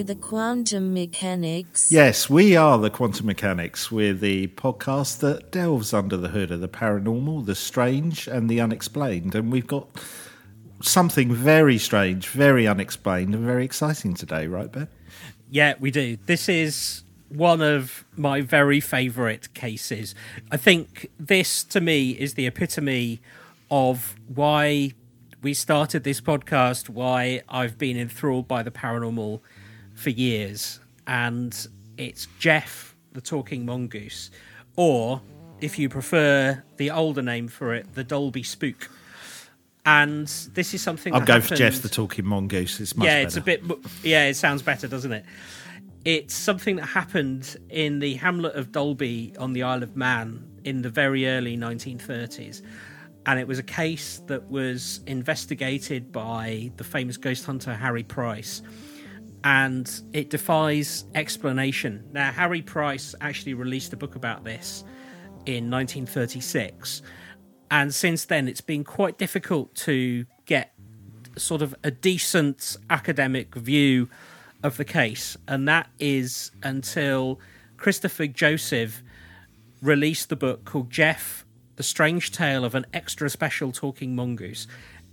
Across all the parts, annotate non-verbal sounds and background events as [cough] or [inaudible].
Are you the quantum mechanics? Yes, we are the Quantum Mechanics. We're the podcast that delves under the hood of the paranormal, the strange, and the unexplained. And we've got something very strange, very unexplained, and very exciting today, right, Ben? Yeah, we do. This is one of my very favourite cases. I think this, to me, is the epitome of why we started this podcast, why I've been enthralled by the paranormal for years, and it's Gef the Talking Mongoose, or if you prefer the older name for it, the Dalby Spook. And this is something. I'll that go happened... for Gef the Talking Mongoose. It's much yeah, better. it's a bit. Yeah, it sounds better, doesn't it? It's something that happened in the hamlet of Dalby on the Isle of Man in the very early 1930s. And it was a case that was investigated by the famous ghost hunter Harry Price and it defies explanation. Now, Harry Price actually released a book about this in 1936, and since then it's been quite difficult to get sort of a decent academic view of the case, and that is until Christopher Josiffe released the book called Gef the Strange Tale of an Extra Special Talking Mongoose.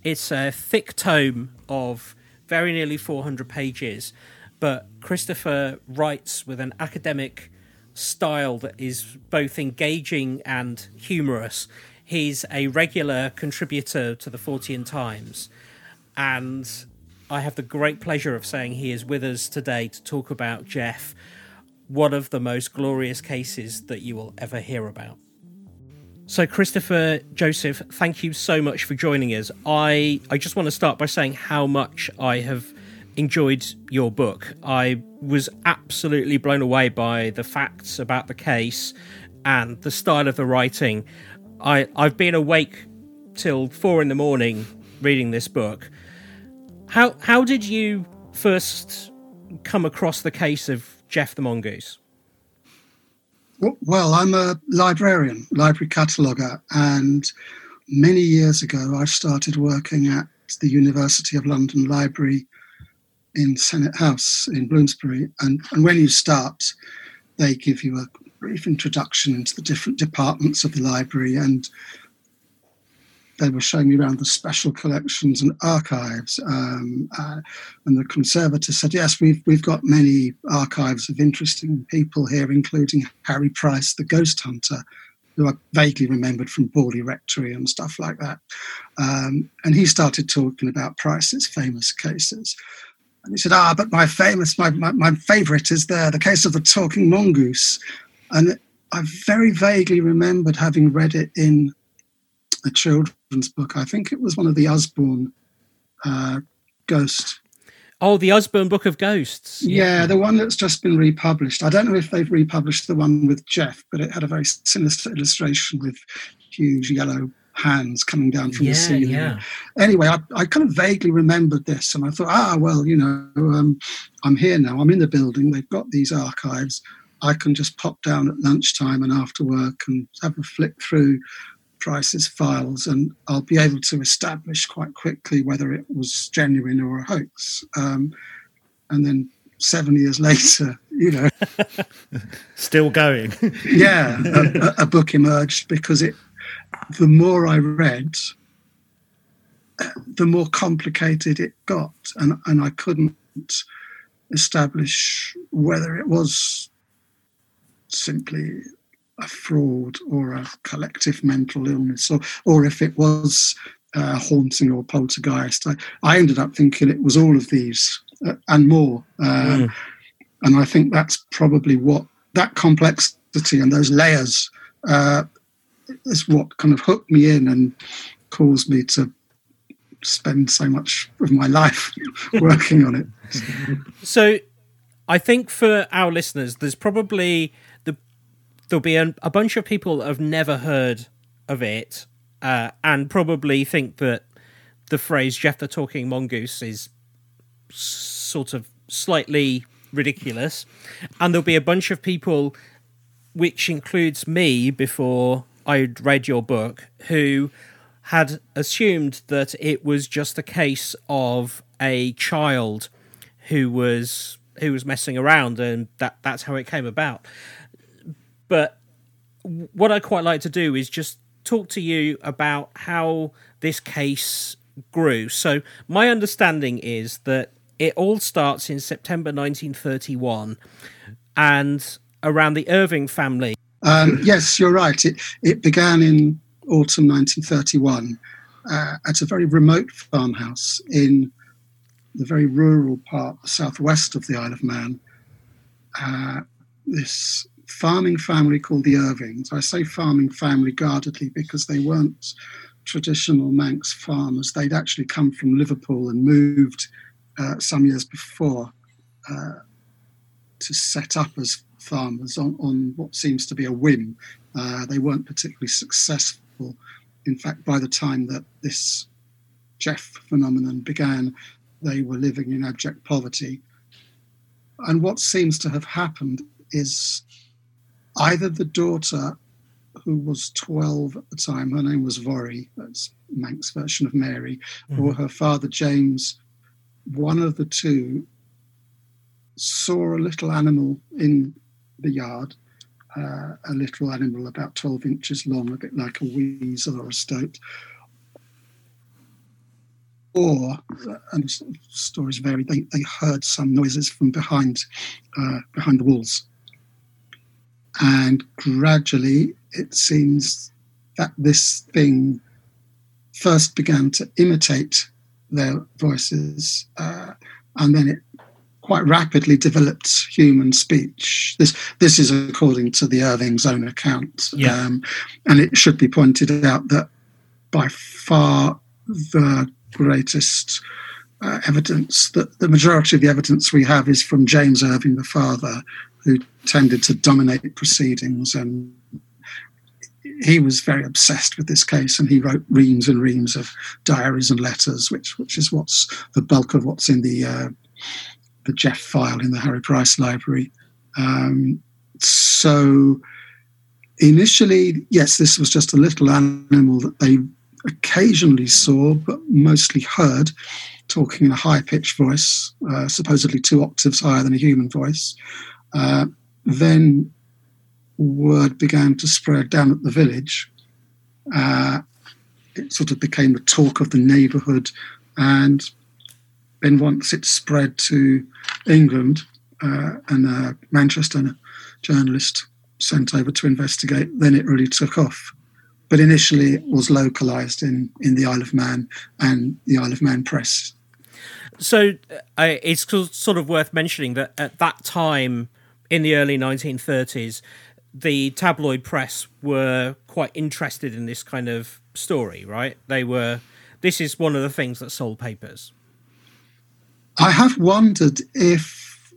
It's a thick tome of very nearly 400 pages, but Christopher writes with an academic style that is both engaging and humorous. He's a regular contributor to the Fortean Times, and I have the great pleasure of saying he is with us today to talk about Gef, one of the most glorious cases that you will ever hear about. So, Christopher Josiffe, thank you so much for joining us. I, I just want to start by saying how much I have enjoyed your book. I was absolutely blown away by the facts about the case and the style of the writing. I, I've been awake till four in the morning reading this book. How how did you first come across the case of Gef the Mongoose? Well, I'm a librarian, library cataloguer, and many years ago I started working at the University of London Library in Senate House in Bloomsbury. And, and when you start, they give you a brief introduction into the different departments of the library and they were showing me around the special collections and archives. Um, uh, and the conservator said, Yes, we've, we've got many archives of interesting people here, including Harry Price, the ghost hunter, who I vaguely remembered from Borley Rectory and stuff like that. Um, and he started talking about Price's famous cases. And he said, Ah, but my famous, my, my, my favorite is there, the case of the talking mongoose. And I very vaguely remembered having read it in a children's book. I think it was one of the Usborne uh, Ghost. Oh, the Usborne Book of Ghosts. Yeah. yeah, the one that's just been republished. I don't know if they've republished the one with Jeff, but it had a very sinister illustration with huge yellow hands coming down from yeah, the ceiling. Yeah. Anyway, I, I, kind of vaguely remembered this, and I thought, ah, well, you know, um, I'm here now. I'm in the building. They've got these archives. I can just pop down at lunchtime and after work and have a flick through Price's files, and I'll be able to establish quite quickly whether it was genuine or a hoax. Um, and then seven years [laughs] later, you know, [laughs] still going. [laughs] yeah, a, a, book emerged because it. The more I read, the more complicated it got, and and I couldn't establish whether it was simply a fraud or a collective mental illness, or, or if it was uh, haunting or poltergeist. I, I ended up thinking it was all of these uh, and more. mm. And I think that's probably what that complexity and those layers uh, is what kind of hooked me in and caused me to spend so much of my [laughs] life [laughs] working on it. So I think for our listeners, there's probably there'll be a, a bunch of people that have never heard of it uh, and probably think that the phrase Gef the Talking Mongoose is sort of slightly ridiculous. And there'll be a bunch of people, which includes me before I'd read your book, who had assumed that it was just a case of a child who was who was messing around, and that that's how it came about. But what I quite like to do is just talk to you about how this case grew. So my understanding is that it all starts in September 1931, and around the Irving family. Um, yes, you're right. It it began in autumn 1931 uh, at a very remote farmhouse in the very rural part, the southwest of the Isle of Man. Uh, this farming family called the Irvings. I say farming family guardedly because they weren't traditional Manx farmers. They'd actually come from Liverpool and moved uh, some years before uh, to set up as farmers on, on what seems to be a whim. Uh, they weren't particularly successful. In fact, by the time that this Gef phenomenon began, they were living in abject poverty. And what seems to have happened is either the daughter, who was 12 at the time, her name was Voirrey, that's Manx version of Mary, mm-hmm. or her father James, one of the two saw a little animal in the yard, uh, a little animal about 12 inches long, a bit like a weasel or a stoat. Or, and stories vary, they, they heard some noises from behind uh, behind the walls. And gradually, it seems that this thing first began to imitate their voices, uh, and then it quite rapidly developed human speech. This this is according to the Irving's own account, yeah. um, and it should be pointed out that by far the greatest uh, evidence that the majority of the evidence we have is from James Irving, the father, who tended to dominate proceedings and he was very obsessed with this case and he wrote reams and reams of diaries and letters which which is what's the bulk of what's in the uh, the Gef file in the Harry Price library. Um, so initially yes this was just a little animal that they occasionally saw but mostly heard talking in a high pitched voice uh, supposedly two octaves higher than a human voice uh, then word began to spread down at the village. Uh, it sort of became the talk of the neighbourhood, and then once it spread to England, uh, and a Manchester journalist sent over to investigate, then it really took off. But initially, it was localised in in the Isle of Man and the Isle of Man press. So uh, it's sort of worth mentioning that at that time in the early 1930s, the tabloid press were quite interested in this kind of story, right? They were. This is one of the things that sold papers. I have wondered if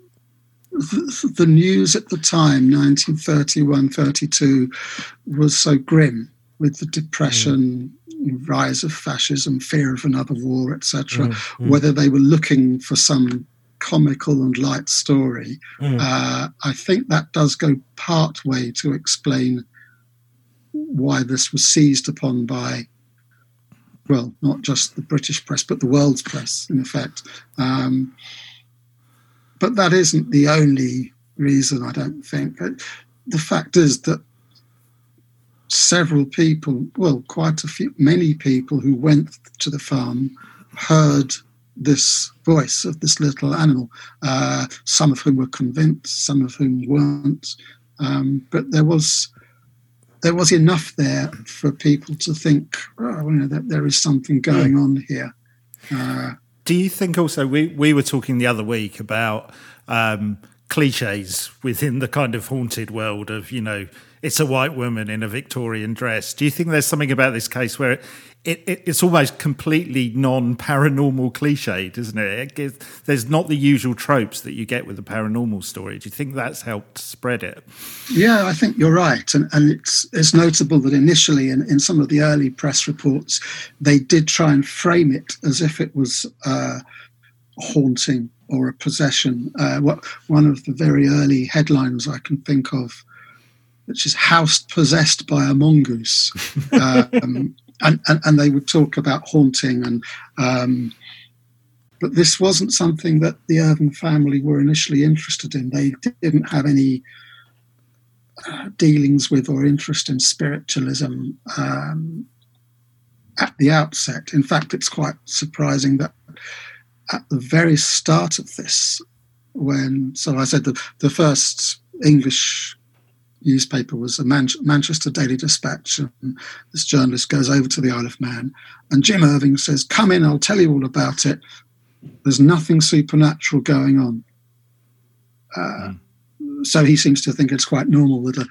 the, the news at the time, 1931 32, was so grim with the depression, mm. rise of fascism, fear of another war, etc., mm, mm. whether they were looking for some comical and light story. Mm. Uh, I think that does go part way to explain why this was seized upon by, well, not just the British press, but the world's press, in effect. Um, but that isn't the only reason, I don't think. Uh, the fact is that several people, well, quite a few, many people who went to the farm heard this voice of this little animal. Uh, some of whom were convinced, some of whom weren't. Um, but there was there was enough there for people to think, oh, you know, that there is something going on here. Uh, Do you think also we we were talking the other week about um, cliches within the kind of haunted world of you know it's a white woman in a Victorian dress. Do you think there's something about this case where it, it, it, it's almost completely non-paranormal cliched, isn't it? it? There's not the usual tropes that you get with a paranormal story. Do you think that's helped spread it? Yeah, I think you're right, and, and it's it's notable that initially in, in some of the early press reports, they did try and frame it as if it was uh, haunting or a possession. Uh, what one of the very early headlines I can think of which is house possessed by a mongoose. [laughs] um, and, and, and, they would talk about haunting and um, but this wasn't something that the Irving family were initially interested in. They didn't have any uh, dealings with or interest in spiritualism um, at the outset. In fact, it's quite surprising that at the very start of this, when so I said the the first English newspaper was a Man- Manchester Daily Dispatch, and this journalist goes over to the Isle of Man, and Jim Irving says, "Come in, I'll tell you all about it. There's nothing supernatural going on." Uh, mm. So he seems to think it's quite normal that a,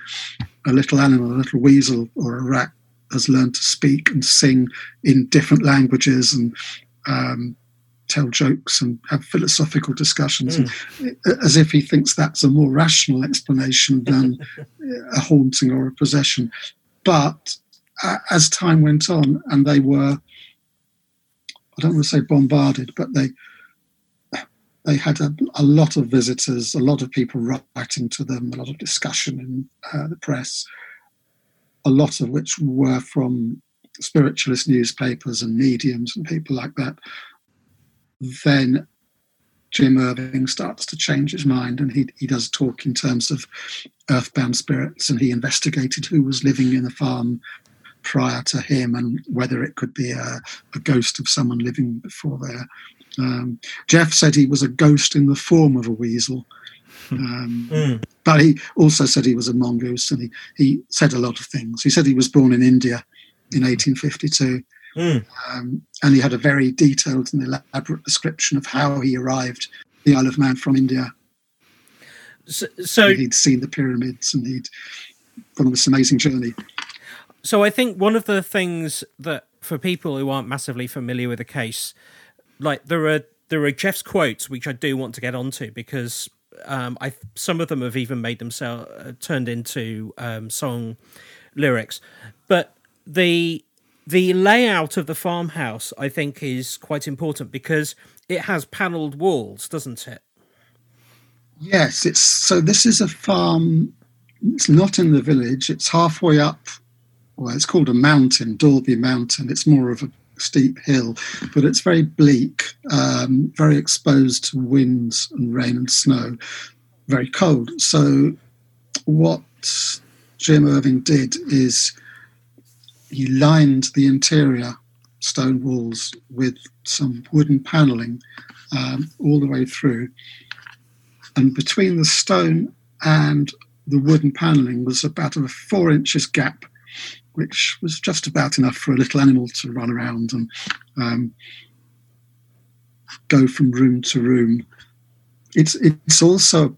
a little animal, a little weasel or a rat, has learned to speak and sing in different languages and um, tell jokes and have philosophical discussions, mm. as if he thinks that's a more rational explanation than [laughs] a haunting or a possession. But uh, as time went on, and they were, I don't want to say bombarded, but they they had a, a, lot of visitors, a lot of people writing to them, a lot of discussion in uh, the press, a lot of which were from spiritualist newspapers and mediums and people like that then Jim Irving starts to change his mind and he, he does talk in terms of earthbound spirits and he investigated who was living in the farm prior to him and whether it could be a, a ghost of someone living before there. Um, Gef said he was a ghost in the form of a weasel. Um, mm. But he also said he was a mongoose and he, he said a lot of things. He said he was born in India in 1852 Mm. Um, and he had a very detailed and elaborate description of how he arrived the Isle of Man from India. So, so he'd seen the pyramids and he'd gone on this amazing journey. So I think one of the things that for people who aren't massively familiar with the case, like there are there are Gef's quotes which I do want to get onto because um, I some of them have even made themselves uh, turned into um, song lyrics, but the the layout of the farmhouse, I think, is quite important because it has panelled walls, doesn't it? Yes, it's so. This is a farm. It's not in the village. It's halfway up. Well, it's called a mountain, Dalby Mountain. It's more of a steep hill, but it's very bleak, um, very exposed to winds and rain and snow, very cold. So, what Jim Irving did is he lined the interior stone walls with some wooden paneling um, all the way through. And between the stone and the wooden paneling was about a four inches gap, which was just about enough for a little animal to run around and um, go from room to room. It's it's also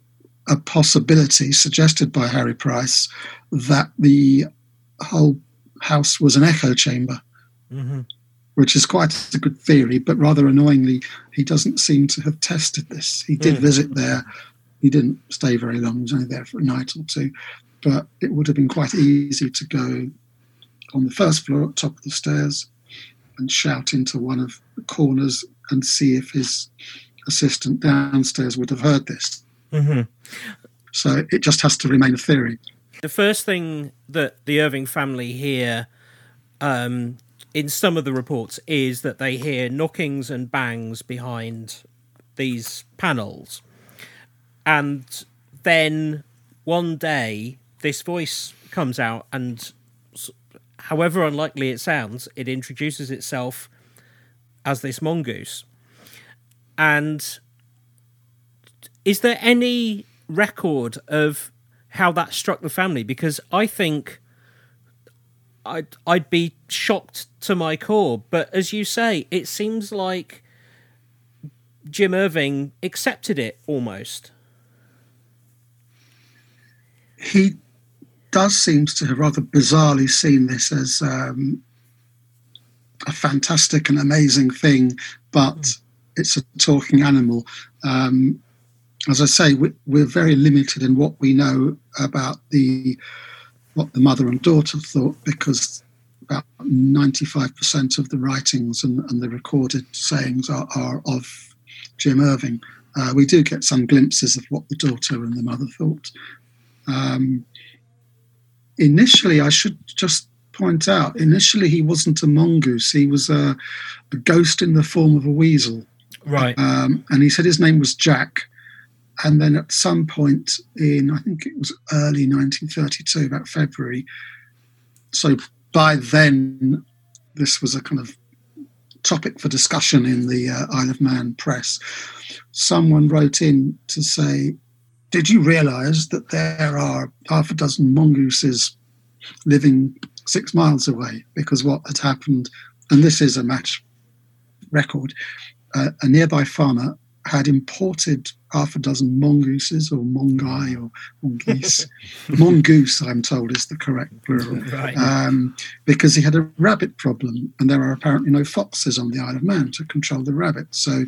a possibility suggested by Harry Price that the whole house was an echo chamber, mm-hmm. which is quite a good theory, but rather annoyingly, he doesn't seem to have tested this. He did mm. visit there. He didn't stay very long, he was only there for a night or two, but it would have been quite easy to go on the first floor at top of the stairs and shout into one of the corners and see if his assistant downstairs would have heard this. Mm-hmm. So it just has to remain a theory. The first thing that the Irving family hear um, in some of the reports is that they hear knockings and bangs behind these panels. And then one day, this voice comes out, and however unlikely it sounds, it introduces itself as this mongoose. And is there any record of how that struck the family because I think I'd I'd be shocked to my core. But as you say, it seems like Jim Irving accepted it almost. He does seem to have rather bizarrely seen this as um, a fantastic and amazing thing, but mm. it's a talking animal. Um, as I say, we're very limited in what we know about the what the mother and daughter thought because about 95% of the writings and, and the recorded sayings are, are of Jim Irving. Uh, we do get some glimpses of what the daughter and the mother thought. Um, initially, I should just point out, initially he wasn't a mongoose, he was a, a ghost in the form of a weasel. Right. Um, and he said his name was Jack. And then at some point in, I think it was early 1932, about February. So by then, this was a kind of topic for discussion in the uh, Isle of Man press. Someone wrote in to say, Did you realize that there are half a dozen mongooses living six miles away? Because what had happened, and this is a match record, uh, a nearby farmer had imported half a dozen mongooses or mongai or mongoose. [laughs] mongoose, I'm told, is the correct plural. [laughs] Right. Um, because he had a rabbit problem, and there are apparently no foxes on the Isle of Man to control the rabbits. So,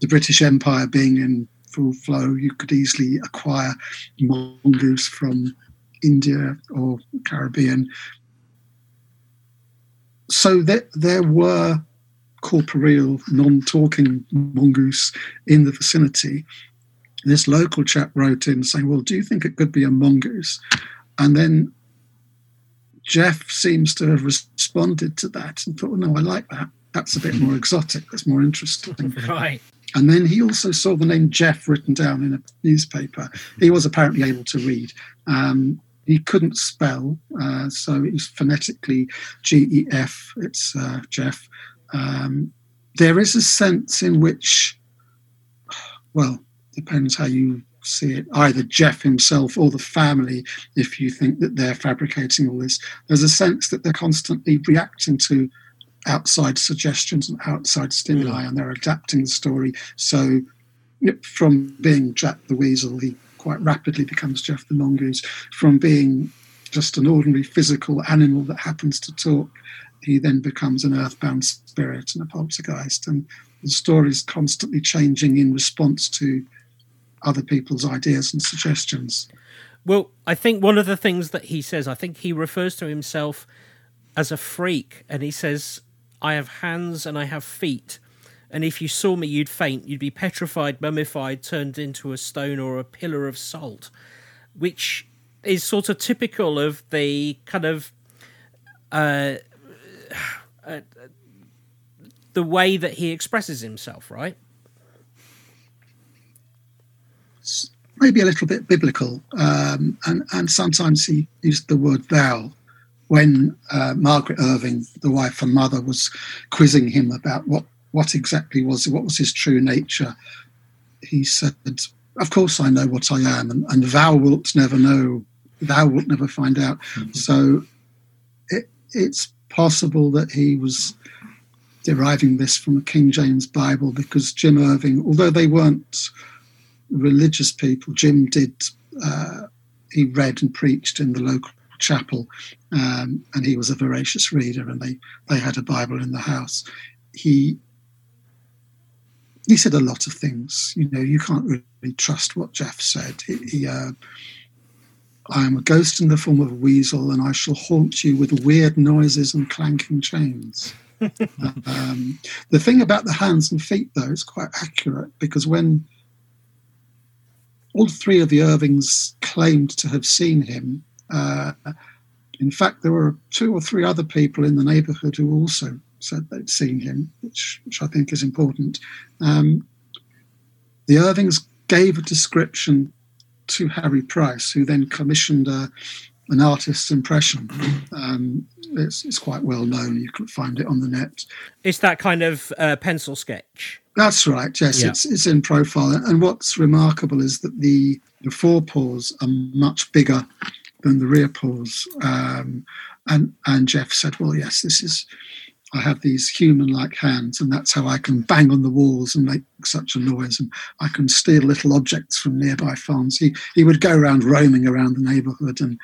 the British Empire being in full flow, you could easily acquire mongoose from India or Caribbean. So there, there were corporeal, non-talking mongoose in the vicinity. This local chap wrote in saying, "Well, do you think it could be a mongoose?" And then Gef seems to have responded to that and thought, well, "No, I like that. That's a bit more [laughs] exotic. That's more interesting." [laughs] Right. And then he also saw the name Gef written down in a newspaper. He was apparently able to read. Um, he couldn't spell, uh, so it was phonetically G E F. It's uh, Gef. Um, there is a sense in which, well, depends how you see it, either Gef himself or the family, if you think that they're fabricating all this, there's a sense that they're constantly reacting to outside suggestions and outside stimuli and they're adapting the story. So from being Jack the Weasel, he quite rapidly becomes Gef the Mongoose. From being just an ordinary physical animal that happens to talk, he then becomes an earthbound spirit and a poltergeist. And the story is constantly changing in response to other people's ideas and suggestions. Well, I think one of the things that he says, I think he refers to himself as a freak, and he says, I have hands and I have feet. And if you saw me, you'd faint. You'd be petrified, mummified, turned into a stone or a pillar of salt, which is sort of typical of the kind of uh, uh, the way that he expresses himself, right? Maybe a little bit biblical, um, and and sometimes he used the word thou when uh, Margaret Irving, the wife and mother, was quizzing him about what what exactly was what was his true nature. He said, "Of course I know what I am, and, and thou wilt never know. Thou wilt never find out." Mm-hmm. So it, it's possible that he was deriving this from a King James Bible because Jim Irving, although they weren't religious people, Jim did. Uh, he read and preached in the local chapel, um, and he was a voracious reader, and they they had a Bible in the house. He he said a lot of things. You know, you can't really trust what Gef said. He, he uh, I am a ghost in the form of a weasel, and I shall haunt you with weird noises and clanking chains. [laughs] um, the thing about the hands and feet, though, is quite accurate because when all three of the Irvings claimed to have seen him, uh, in fact, there were two or three other people in the neighbourhood who also said they'd seen him, which, which I think is important. Um, the Irvings gave a description to Harry Price, who then commissioned a, an artist's impression. Um, it's, it's, quite well known. You can find it on the net. It's that kind of uh, pencil sketch. That's right. Yes, yeah. it's it's in profile. And what's remarkable is that the the forepaws are much bigger than the rear paws. Um, and and Gef said, "Well, yes, this is I have these human like hands, and that's how I can bang on the walls and make such a noise. And I can steal little objects from nearby farms. He, he would go around roaming around the neighborhood and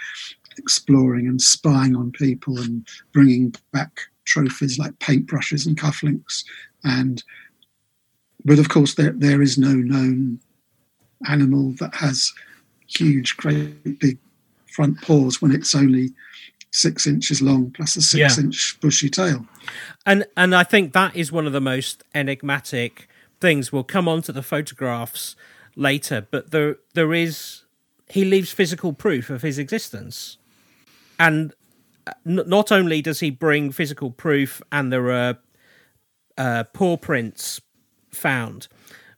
exploring and spying on people and bringing back trophies like paintbrushes and cufflinks. And but of course, there, there is no known animal that has huge, great big front paws when it's only six inches long plus a six yeah. inch bushy tail. And and I think that is one of the most enigmatic things. We'll come on to the photographs later, but there there is he leaves physical proof of his existence, and uh, n- not only does he bring physical proof, and there are uh, paw prints found.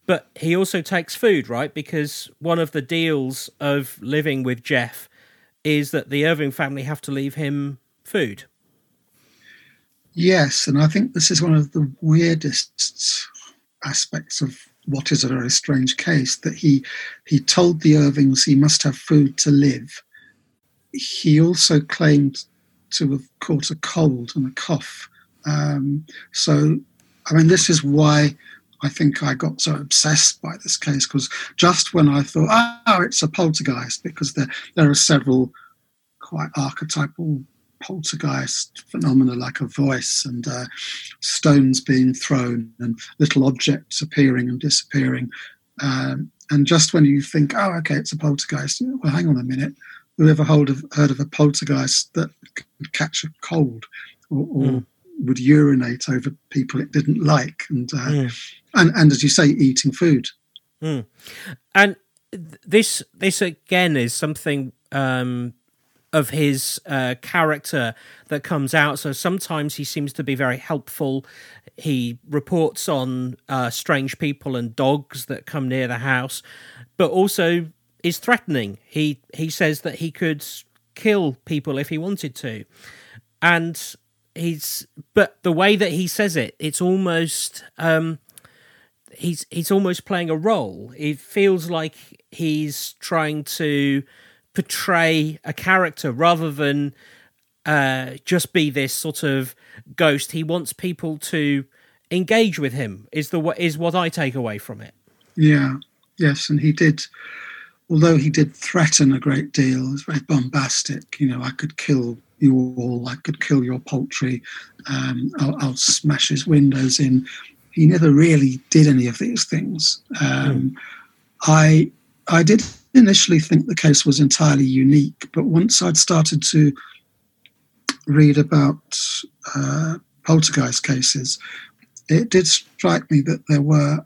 But he also takes food, right? Because one of the deals of living with Gef is that the Irving family have to leave him food. Yes, and I think this is one of the weirdest aspects of what is a very strange case that he he told the Irvings he must have food to live. He also claimed to have caught a cold and a cough. Um, so, I mean, this is why I think I got so obsessed by this case because just when I thought, oh, it's a poltergeist, because there there are several quite archetypal poltergeist phenomena like a voice and uh, stones being thrown and little objects appearing and disappearing. Um, and just when you think, oh, okay, it's a poltergeist, well, hang on a minute. Who ever heard of, heard of a poltergeist that could catch a cold or, or mm. would urinate over people it didn't like? And, uh, mm. And, and as you say, eating food. Mm. And this this again is something um, of his uh, character that comes out. So sometimes he seems to be very helpful. He reports on uh, strange people and dogs that come near the house, but also is threatening. He he says that he could kill people if he wanted to, and he's but the way that he says it, it's almost. Um, he's he's almost playing a role. It feels like he's trying to portray a character rather than uh, just be this sort of ghost. He wants people to engage with him. Is the is what I take away from it. Yeah. Yes, and he did. Although he did threaten a great deal, it was very bombastic. You know, I could kill you all. I could kill your poultry. Um, I'll, I'll, smash his windows in. He never really did any of these things. Um, mm. I I did initially think the case was entirely unique, but once I'd started to read about uh, poltergeist cases, it did strike me that there were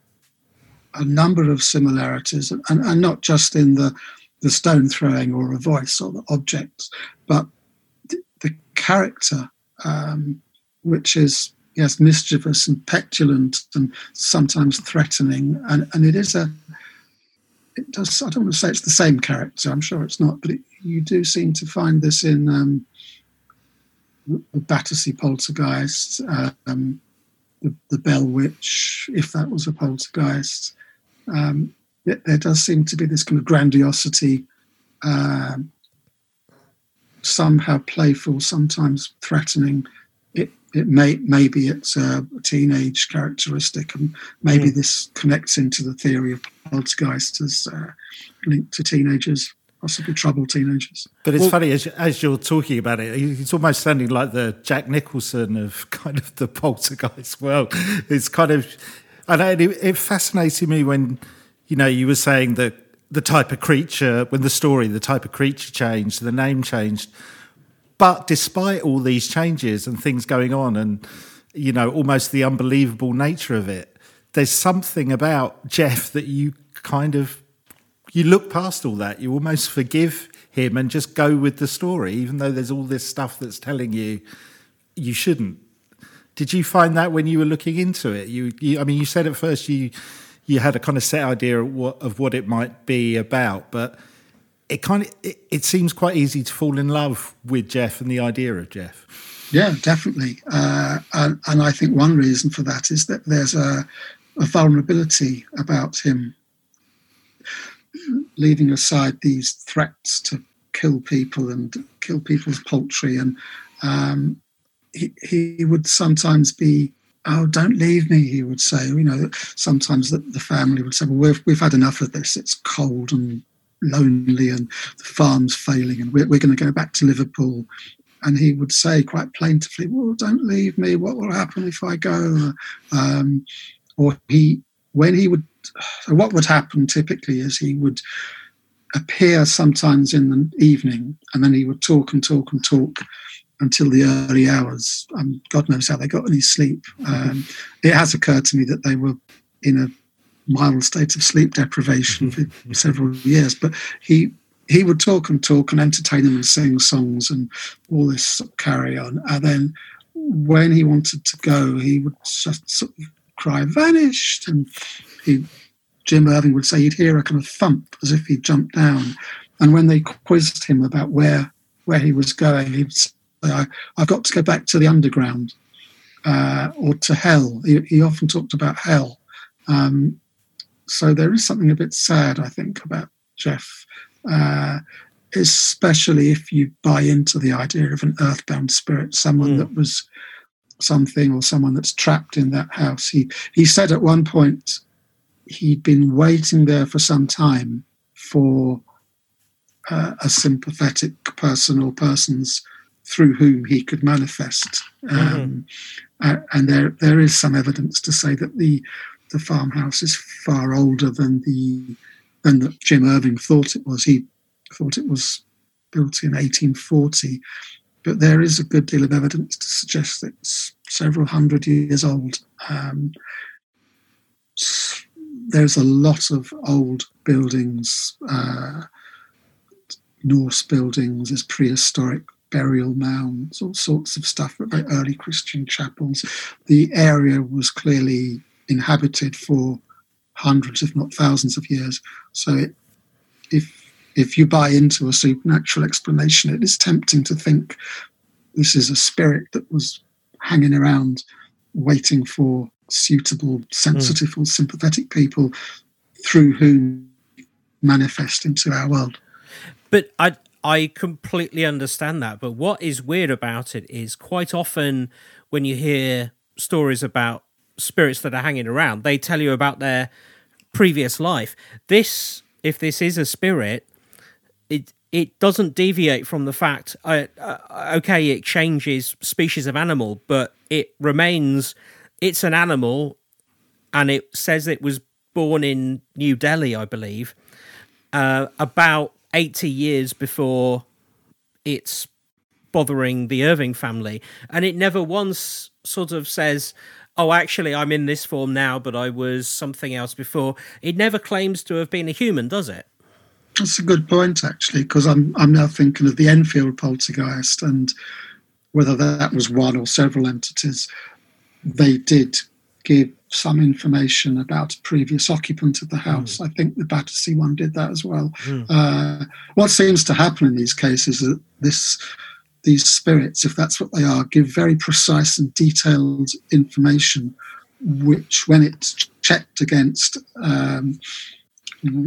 a number of similarities, and, and not just in the, the stone throwing or a voice or the objects, but the, character, um, which is yes mischievous and petulant and sometimes threatening, and, and it is a it does. I don't want to say it's the same character. I'm sure it's not, but it, you do seem to find this in um, the Battersea Poltergeist, um, the, the Bell Witch, if that was a poltergeist. Um, it, there does seem to be this kind of grandiosity, uh, somehow playful, sometimes threatening. It it may maybe it's a teenage characteristic, and maybe mm. this connects into the theory of poltergeist as uh, linked to teenagers, possibly troubled teenagers. But it's well, funny as as you're talking about it, it's almost sounding like the Jack Nicholson of [laughs] kind of the poltergeist world. It's kind of, and it, it fascinated me when you know you were saying that the type of creature when the story, the type of creature changed, the name changed but despite all these changes and things going on, and you know, almost the unbelievable nature of it, there's something about Gef that you kind of you look past all that. You almost forgive him and just go with the story, even though there's all this stuff that's telling you you shouldn't. Did you find that when you were looking into it? You, you I mean, you said at first you you had a kind of set idea of what, of what it might be about, but it kind of it, it, seems quite easy to fall in love with Gef and the idea of Gef. Yeah, definitely, uh, and, and, I think one reason for that is that there's a, a vulnerability about him, leaving aside these threats to kill people and kill people's poultry, and um, he, he would sometimes be oh don't leave me he would say. You know sometimes the, the family would say well we've, we've had enough of this. It's cold and lonely and the farm's failing and we're, we're going to go back to Liverpool. And he would say quite plaintively, well, don't leave me. What will happen if I go? Um, or he, when he would, what would happen typically is he would appear sometimes in the evening and then he would talk and talk and talk until the early hours. Um, God knows how they got any sleep. Um, it has occurred to me that they were in a mild state of sleep deprivation for [laughs] several years. But he he would talk and talk and entertain them and sing songs and all this carry on. And then when he wanted to go, he would just sort of cry vanished, and he, Jim Irving would say he'd hear a kind of thump as if he'd jumped down. And when they quizzed him about where where he was going, he'd say, I, "I've got to go back to the underground uh, or to hell." He, he, often talked about hell. Um, so there is something a bit sad, I think, about Gef. Uh, especially if you buy into the idea of an earthbound spirit, someone mm. that was something or someone that's trapped in that house. He he said at one point he'd been waiting there for some time for uh, a sympathetic person or persons through whom he could manifest. Um, mm-hmm. uh, and there there is some evidence to say that the the farmhouse is far older than the than that Jim Irving thought it was. He thought it was built in 1840, but there is a good deal of evidence to suggest that it's several hundred years old. Um, there's a lot of old buildings, uh, Norse buildings, there's prehistoric burial mounds, all sorts of stuff, very early Christian chapels. The area was clearly inhabited for hundreds, if not thousands, of years. So, it, if if you buy into a supernatural explanation, it is tempting to think this is a spirit that was hanging around waiting for suitable, sensitive, mm. or sympathetic people through whom manifest into our world. But I I completely understand that. But what is weird about it is quite often when you hear stories about spirits that are hanging around, they tell you about their previous life. This, if this is a spirit, it it doesn't deviate from the fact. Uh, uh, okay, it changes species of animal, but it remains. It's an animal, and it says it was born in New Delhi, I believe, uh, about eighty years before it's bothering the Irving family, and it never once sort of says. Oh, actually, I'm in this form now, but I was something else before. It never claims to have been a human, does it? That's a good point, actually, because I'm I'm now thinking of the Enfield poltergeist and whether that was one or several entities. They did give some information about a previous occupant of the house. Mm. I think the Battersea one did that as well. Mm. Uh, what seems to happen in these cases is that this these spirits, if that's what they are, give very precise and detailed information, which, when it's checked against um,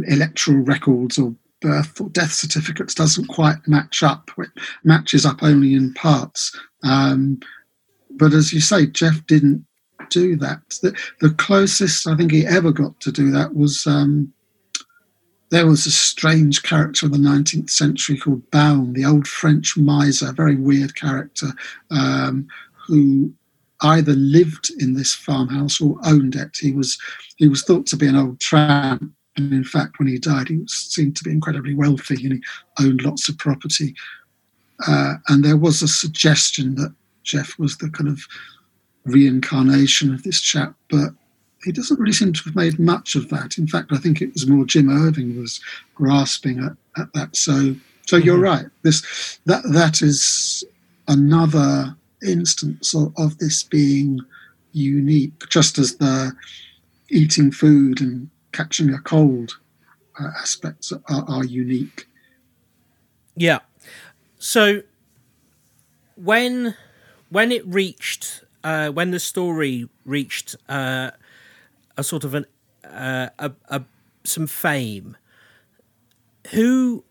electoral records or birth or death certificates doesn't quite match up. It matches up only in parts. Um, but as you say, Gef didn't do that. The, the, closest I think he ever got to do that was um, there was a strange character in the 19th century called Baum, the old French miser, a very weird character, um, who either lived in this farmhouse or owned it. He was he was thought to be an old tramp and in fact, when he died, he seemed to be incredibly wealthy and he owned lots of property. Uh, and there was a suggestion that Gef was the kind of reincarnation of this chap, but he doesn't really seem to have made much of that. In fact, I think it was more Jim Irving was grasping at, at that. So, so mm-hmm. you're right. This that that is another instance of, of this being unique, just as the eating food and catching a cold uh, aspects are, are unique. Yeah. So when when it reached uh, when the story reached uh, a sort of an uh, a, a, some fame, who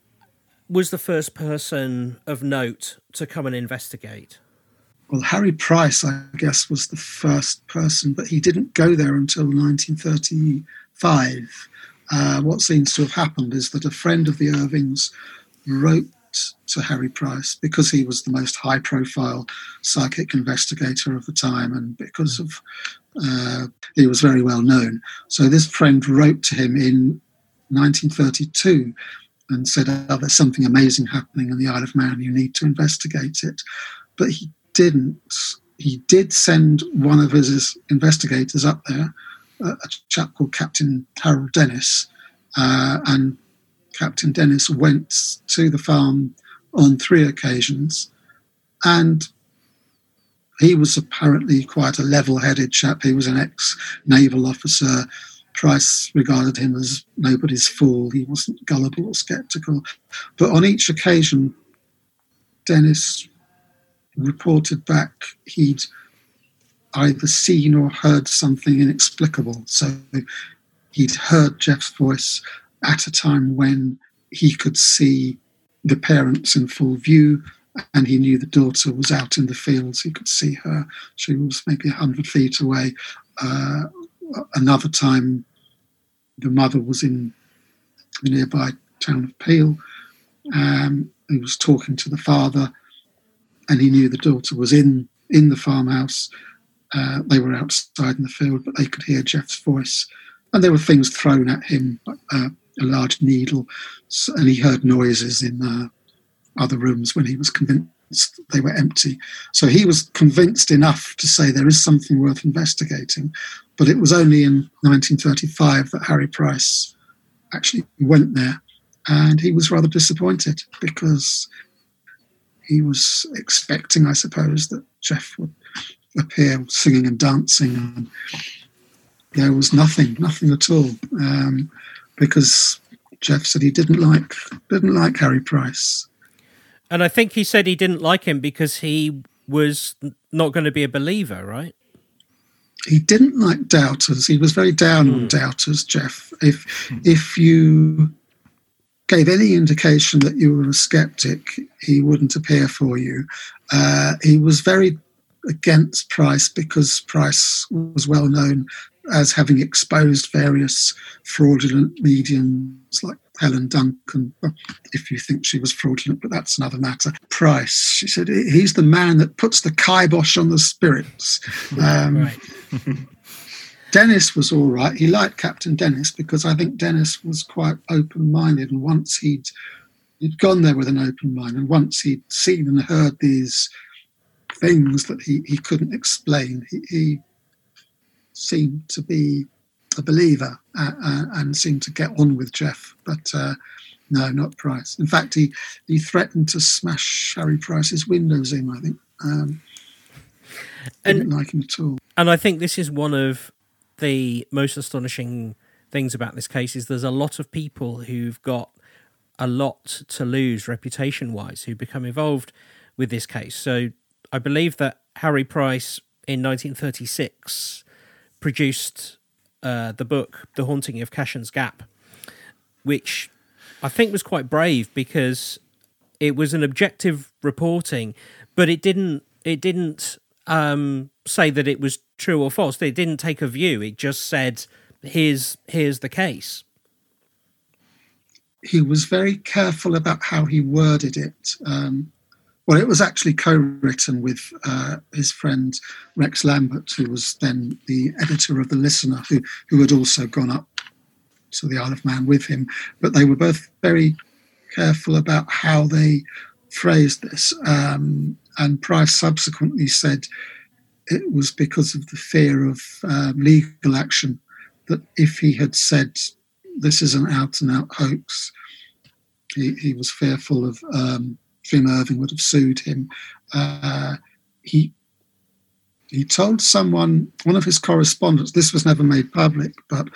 was the first person of note to come and investigate? Well, Harry Price, I guess, was the first person, but he didn't go there until 1935. uh, what seems to have happened is that a friend of the Irvings wrote to Harry Price because he was the most high profile psychic investigator of the time and because of uh, he was very well known. So this friend wrote to him in 1932 and said, oh, there's something amazing happening in the Isle of Man, you need to investigate it. But he didn't. He did send one of his investigators up there a chap called Captain Harold Dennis, uh, and Captain Dennis went to the farm on three occasions, and he was apparently quite a level-headed chap. He was an ex-naval officer. Price regarded him as nobody's fool. He wasn't gullible or sceptical. But on each occasion, Dennis reported back he'd either seen or heard something inexplicable. So he'd heard Gef's voice at a time when he could see the parents in full view and he knew the daughter was out in the fields. He could see her. She was maybe 100 feet away. Uh, another time, the mother was in the nearby town of Peel. Um, he was talking to the father, and he knew the daughter was in in the farmhouse. Uh, they were outside in the field, but they could hear Gef's voice, and there were things thrown at him, uh, a large needle, and he heard noises in uh, other rooms when he was convinced they were empty. So he was convinced enough to say there is something worth investigating. But it was only in 1935 that Harry Price actually went there, and he was rather disappointed because he was expecting, I suppose, that Gef would appear singing and dancing, and there was nothing, nothing at all, um, because Gef said he didn't like didn't like Harry Price. And I think he said he didn't like him because he was not going to be a believer, right? He didn't like doubters. He was very down mm. on hmm. doubters, Gef. If mm. if you gave any indication that you were a skeptic, he wouldn't appear for you. Uh, he was very against Price because Price was well known as having exposed various fraudulent mediums like Helen Duncan, if you think she was fraudulent, but that's another matter. Price, she said, he's the man that puts the kibosh on the spirits. [laughs] Um, right. [laughs] Dennis was all right. He liked Captain Dennis because I think Dennis was quite open minded. And once he'd, he'd gone there with an open mind, and once he'd seen and heard these things that he, he couldn't explain, he, he seemed to be a believer uh, uh, and seemed to get on with Gef, but uh, no, not Price. In fact, he he threatened to smash Harry Price's windows in. I think. Um, and, didn't like him at all. And I think this is one of the most astonishing things about this case is there's a lot of people who've got a lot to lose reputation wise who become involved with this case. So I believe that Harry Price in 1936 produced uh, the book The Haunting of Cashen's Gap, which I think was quite brave because it was an objective reporting, but it didn't it didn't um, say that it was true or false. It didn't take a view. It just said, "Here's here's the case." He was very careful about how he worded it. Um, well, it was actually co-written with uh, his friend Rex Lambert, who was then the editor of the Listener, who who had also gone up to the Isle of Man with him. But they were both very careful about how they phrased this. Um, and Price subsequently said it was because of the fear of uh, legal action that if he had said this is an out and out hoax, he, he was fearful of um, Jim Irving would have sued him. Uh, he he told someone, one of his correspondents, this was never made public, but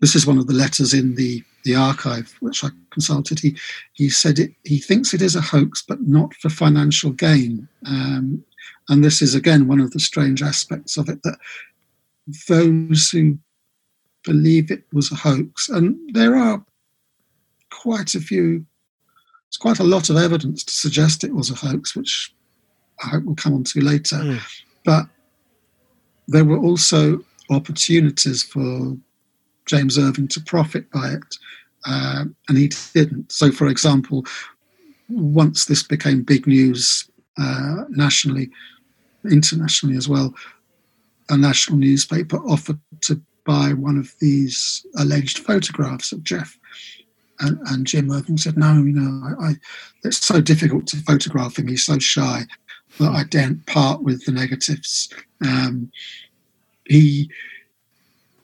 this is one of the letters in the, the archive which I consulted. He he said it, he thinks it is a hoax, but not for financial gain. Um, and this is again one of the strange aspects of it that those who believe it was a hoax, and there are quite a few there's quite a lot of evidence to suggest it was a hoax, which I hope we'll come on to later. Mm. But there were also opportunities for James Irving to profit by it, uh, and he didn't. So, for example, once this became big news uh, nationally, internationally as well, a national newspaper offered to buy one of these alleged photographs of Gef and, and Jim Irving said, "No, you know, I, I, it's so difficult to photograph him. He's so shy that I daren't part with the negatives." Um, he,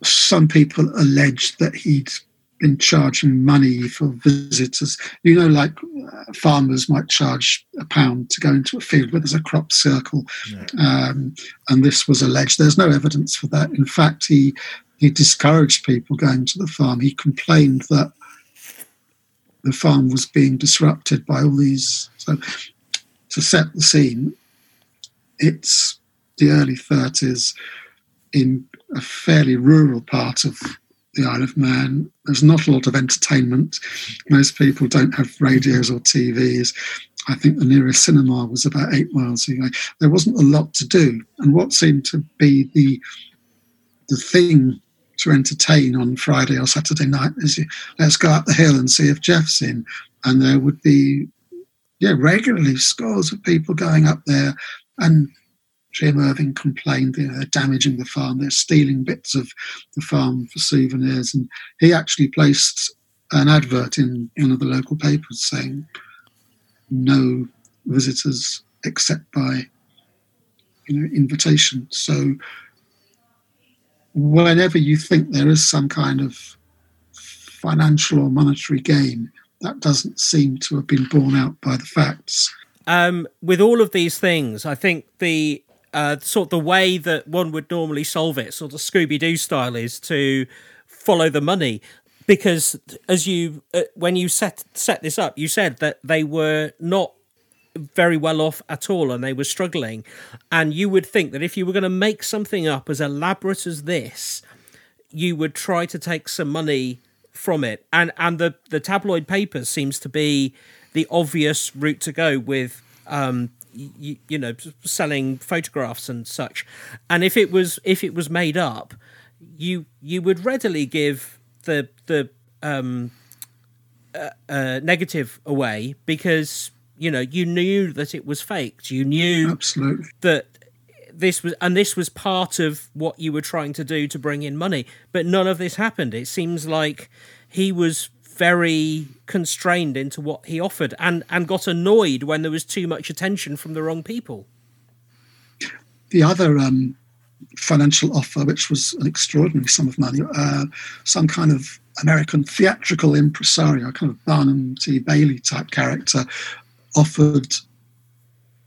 some people alleged that he'd been charging money for visitors. You know, like uh, farmers might charge a pound to go into a field where there's a crop circle, yeah. um, and this was alleged. There's no evidence for that. In fact, he he discouraged people going to the farm. He complained that the farm was being disrupted by all these. So, to set the scene, it's the early 30s in a fairly rural part of the Isle of Man. There's not a lot of entertainment. Most people don't have radios or TVs. I think the nearest cinema was about eight miles away. There wasn't a lot to do. And what seemed to be the the thing to entertain on Friday or Saturday night is let's go up the hill and see if Gef's in. And there would be yeah, regularly scores of people going up there and Jim Irving complained you know, they're damaging the farm, they're stealing bits of the farm for souvenirs. And he actually placed an advert in one of the local papers saying no visitors except by you know invitation. So whenever you think there is some kind of financial or monetary gain, that doesn't seem to have been borne out by the facts. Um, with all of these things, I think the uh, sort of the way that one would normally solve it, sort of Scooby Doo style, is to follow the money. Because as you, uh, when you set set this up, you said that they were not very well off at all and they were struggling. And you would think that if you were going to make something up as elaborate as this, you would try to take some money from it. And and the the tabloid papers seems to be the obvious route to go with um, you, you know selling photographs and such and if it was if it was made up you you would readily give the the um uh, uh, negative away because you know you knew that it was faked you knew absolutely that this was and this was part of what you were trying to do to bring in money but none of this happened it seems like he was very constrained into what he offered and, and got annoyed when there was too much attention from the wrong people. The other um, financial offer, which was an extraordinary sum of money, uh, some kind of American theatrical impresario, kind of Barnum T. Bailey type character, offered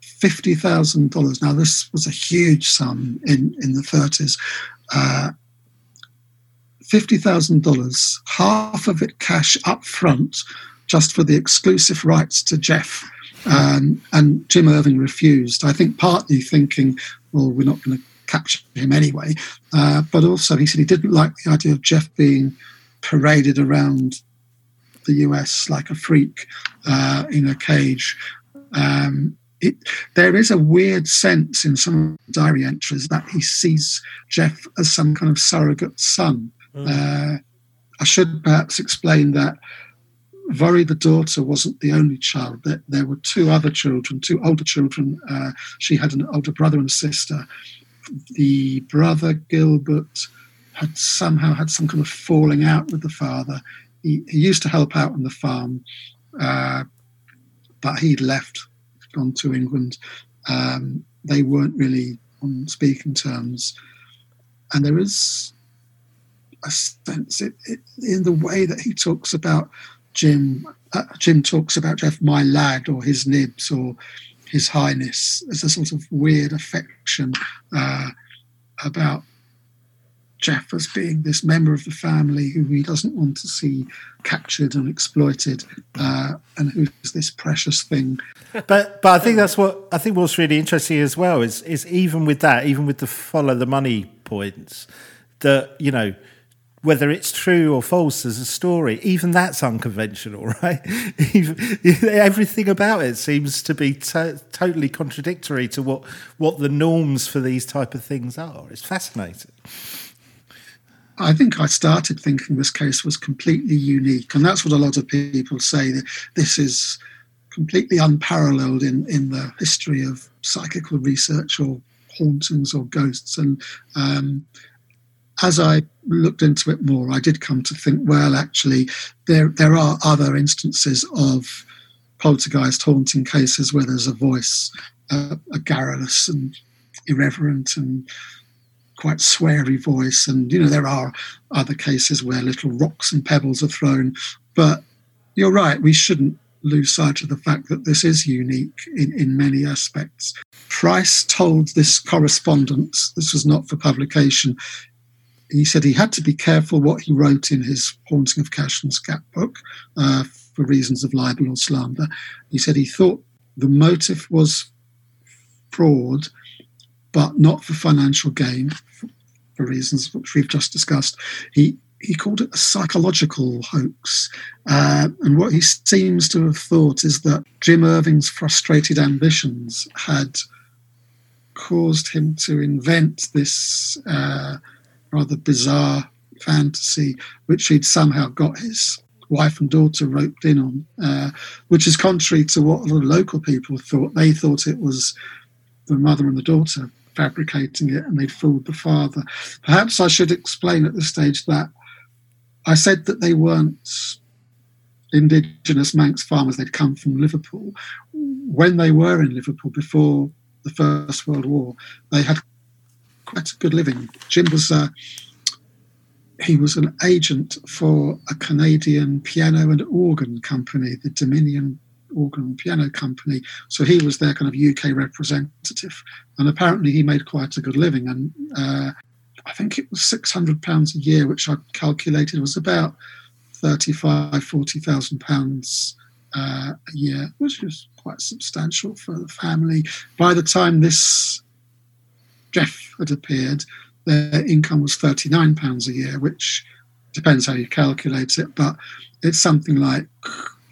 fifty thousand dollars. Now, this was a huge sum in in the thirties. Uh, $50,000, half of it cash up front, just for the exclusive rights to Gef. Um, and Jim Irving refused, I think partly thinking, well, we're not going to capture him anyway. Uh, but also, he said he didn't like the idea of Gef being paraded around the US like a freak uh, in a cage. Um, it, there is a weird sense in some diary entries that he sees Gef as some kind of surrogate son. Mm. Uh, I should perhaps explain that Voirrey, the daughter, wasn't the only child. There, there were two other children, two older children. Uh, she had an older brother and a sister. The brother, Gilbert, had somehow had some kind of falling out with the father. He, he used to help out on the farm, uh, but he'd left, gone to England. Um, they weren't really on speaking terms. And there is a sense it, it, in the way that he talks about Jim. Uh, Jim talks about Gef, my lad, or his nibs, or his highness. There's a sort of weird affection uh, about Gef as being this member of the family who he doesn't want to see captured and exploited, uh, and who's this precious thing. But but I think that's what I think what's really interesting as well is is even with that, even with the follow the money points, that you know whether it's true or false as a story, even that's unconventional, [laughs] right? even, everything about it seems to be to- totally contradictory to what, what the norms for these type of things are. It's fascinating. I think I started thinking this case was completely unique, and that's what a lot of people say that this is completely unparalleled in, in the history of psychical research or hauntings or ghosts. And um, as I looked into it more, I did come to think, well, actually, there there are other instances of poltergeist haunting cases where there's a voice, uh, a garrulous and irreverent and quite sweary voice. And, you know, there are other cases where little rocks and pebbles are thrown. But you're right, we shouldn't lose sight of the fact that this is unique in, in many aspects. Price told this correspondence, this was not for publication, he said he had to be careful what he wrote in his Haunting of Cashen's Gap book uh, for reasons of libel or slander. He said he thought the motive was fraud, but not for financial gain, for, reasons which we've just discussed. He he called it a psychological hoax. Uh, and what he seems to have thought is that Jim Irving's frustrated ambitions had caused him to invent this uh, rather bizarre fantasy, which he'd somehow got his wife and daughter roped in on, uh, which is contrary to what the local people thought. They thought it was the mother and the daughter fabricating it and they'd fooled the father. Perhaps I should explain at this stage that I said that they weren't indigenous Manx farmers, they'd come from Liverpool. When they were in Liverpool before the First World War, they had quite a good living. Jim was uh, he was an agent for a Canadian piano and organ company, the Dominion Organ and Piano Company. So he was their kind of UK representative, and apparently he made quite a good living. And uh, I think it was six hundred pounds a year, which I calculated was about thirty-five, forty thousand pounds uh, a year, which was quite substantial for the family. By the time this Gef had appeared, their income was thirty-nine pounds a year, which depends how you calculate it, but it's something like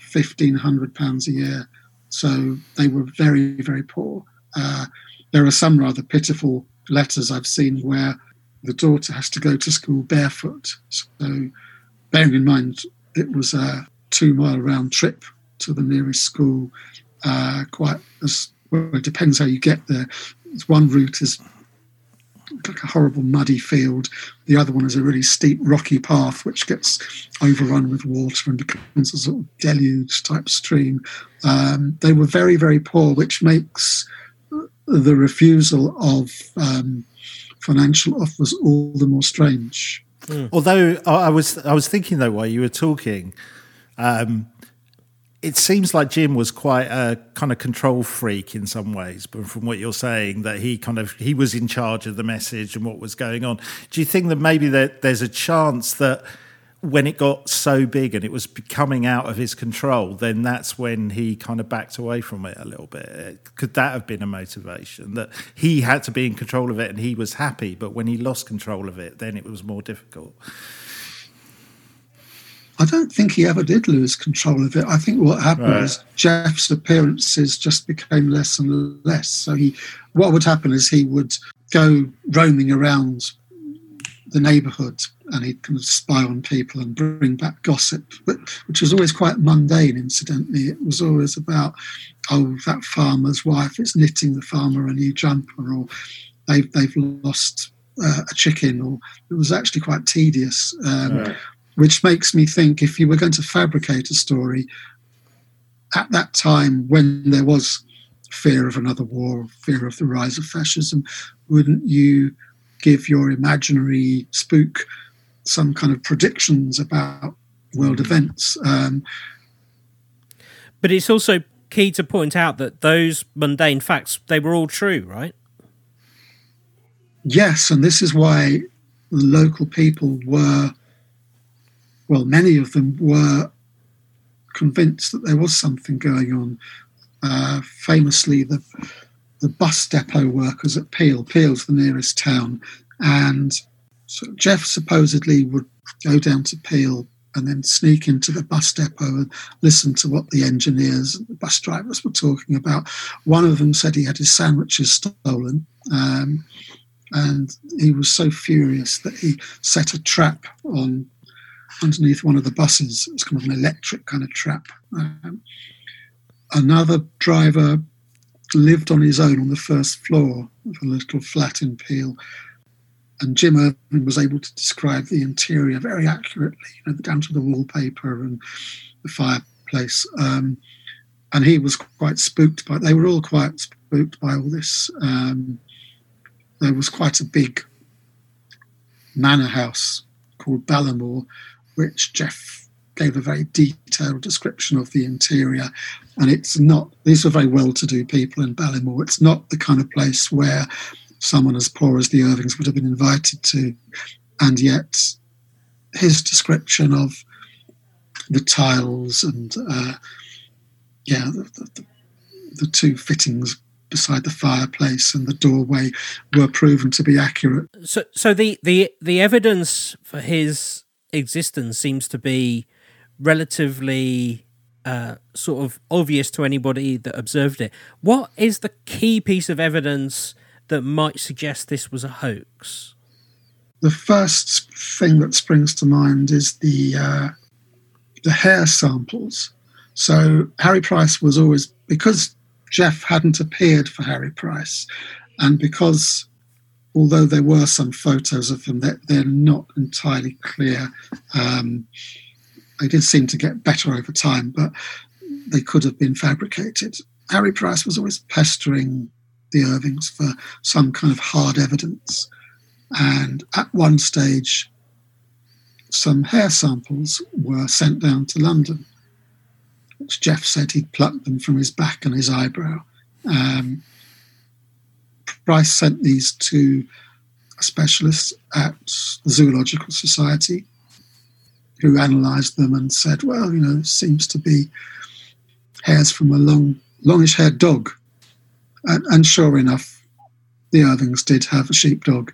fifteen hundred pounds a year. So they were very, very poor. Uh, there are some rather pitiful letters I've seen where the daughter has to go to school barefoot. So, bearing in mind it was a two mile round trip to the nearest school, uh, quite as well, it depends how you get there. One route is like a horrible muddy field. The other one is a really steep rocky path which gets overrun with water and becomes a sort of deluge type stream. Um, they were very, very poor, which makes the refusal of um, financial offers all the more strange. Mm. Although I was, I was thinking though while you were talking, um, it seems like Jim was quite a kind of control freak in some ways, but from what you're saying, that he kind of he was in charge of the message and what was going on. Do you think that maybe that there's a chance that when it got so big and it was coming out of his control, then that's when he kind of backed away from it a little bit. Could that have been a motivation that he had to be in control of it and he was happy, but when he lost control of it, then it was more difficult? I don't think he ever did lose control of it. I think what happened right. is Gef's appearances just became less and less. So he, what would happen is he would go roaming around the neighbourhood and he'd kind of spy on people and bring back gossip, which was always quite mundane, incidentally. It was always about, oh, that farmer's wife is knitting the farmer a new jumper, or they've, they've lost uh, a chicken, or it was actually quite tedious. Um, right. Which makes me think if you were going to fabricate a story at that time when there was fear of another war, fear of the rise of fascism, wouldn't you give your imaginary spook some kind of predictions about world events. Um, but it's also key to point out that those mundane facts they were all true, right? Yes, and this is why local people were, well, many of them were convinced that there was something going on. Uh, famously, the the bus depot workers at Peel. Peel's the nearest town, and so Gef supposedly would go down to Peel and then sneak into the bus depot and listen to what the engineers and the bus drivers were talking about. One of them said he had his sandwiches stolen. Um, and he was so furious that he set a trap on underneath one of the buses. It was kind of an electric kind of trap. Um, another driver lived on his own on the first floor of a little flat in Peel. And Jim Irving was able to describe the interior very accurately, you know, down to the wallpaper and the fireplace. Um, and he was quite spooked by. They were all quite spooked by all this. Um, there was quite a big manor house called Ballymore, which Gef gave a very detailed description of the interior. And it's not, these were very well to do people in Ballymore. It's not the kind of place where someone as poor as the Irvings would have been invited to. And yet, his description of the tiles and, uh, yeah, the, the, the two fittings beside the fireplace and the doorway were proven to be accurate. So, so the the the evidence for his existence seems to be relatively uh, sort of obvious to anybody that observed it. What is the key piece of evidence that might suggest this was a hoax? The first thing that springs to mind is the uh, the hair samples. So Harry Price was always because Gef hadn't appeared for Harry Price, and because although there were some photos of him, they're, they're not entirely clear. Um, they did seem to get better over time, but they could have been fabricated. Harry Price was always pestering the Irvings for some kind of hard evidence. And at one stage, some hair samples were sent down to London, which Gef said he'd plucked them from his back and his eyebrow. Um, Price sent these to a specialist at the Zoological Society who analysed them and said, well, you know, seems to be hairs from a long, longish haired dog. And, and sure enough, the Irvings did have a sheepdog.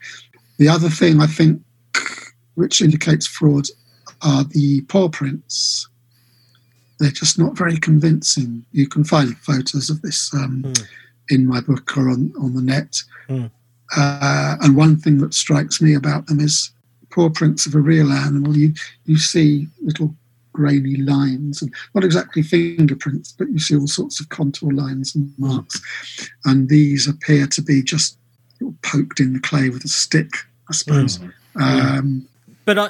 The other thing I think which indicates fraud are the paw prints. They're just not very convincing. You can find photos of this um, mm. In my book or on, on the net. Mm. Uh, and one thing that strikes me about them is paw prints of a real animal. You you see little grainy lines and not exactly fingerprints, but you see all sorts of contour lines and marks. And these appear to be just poked in the clay with a stick, I suppose. Mm. Um, but I,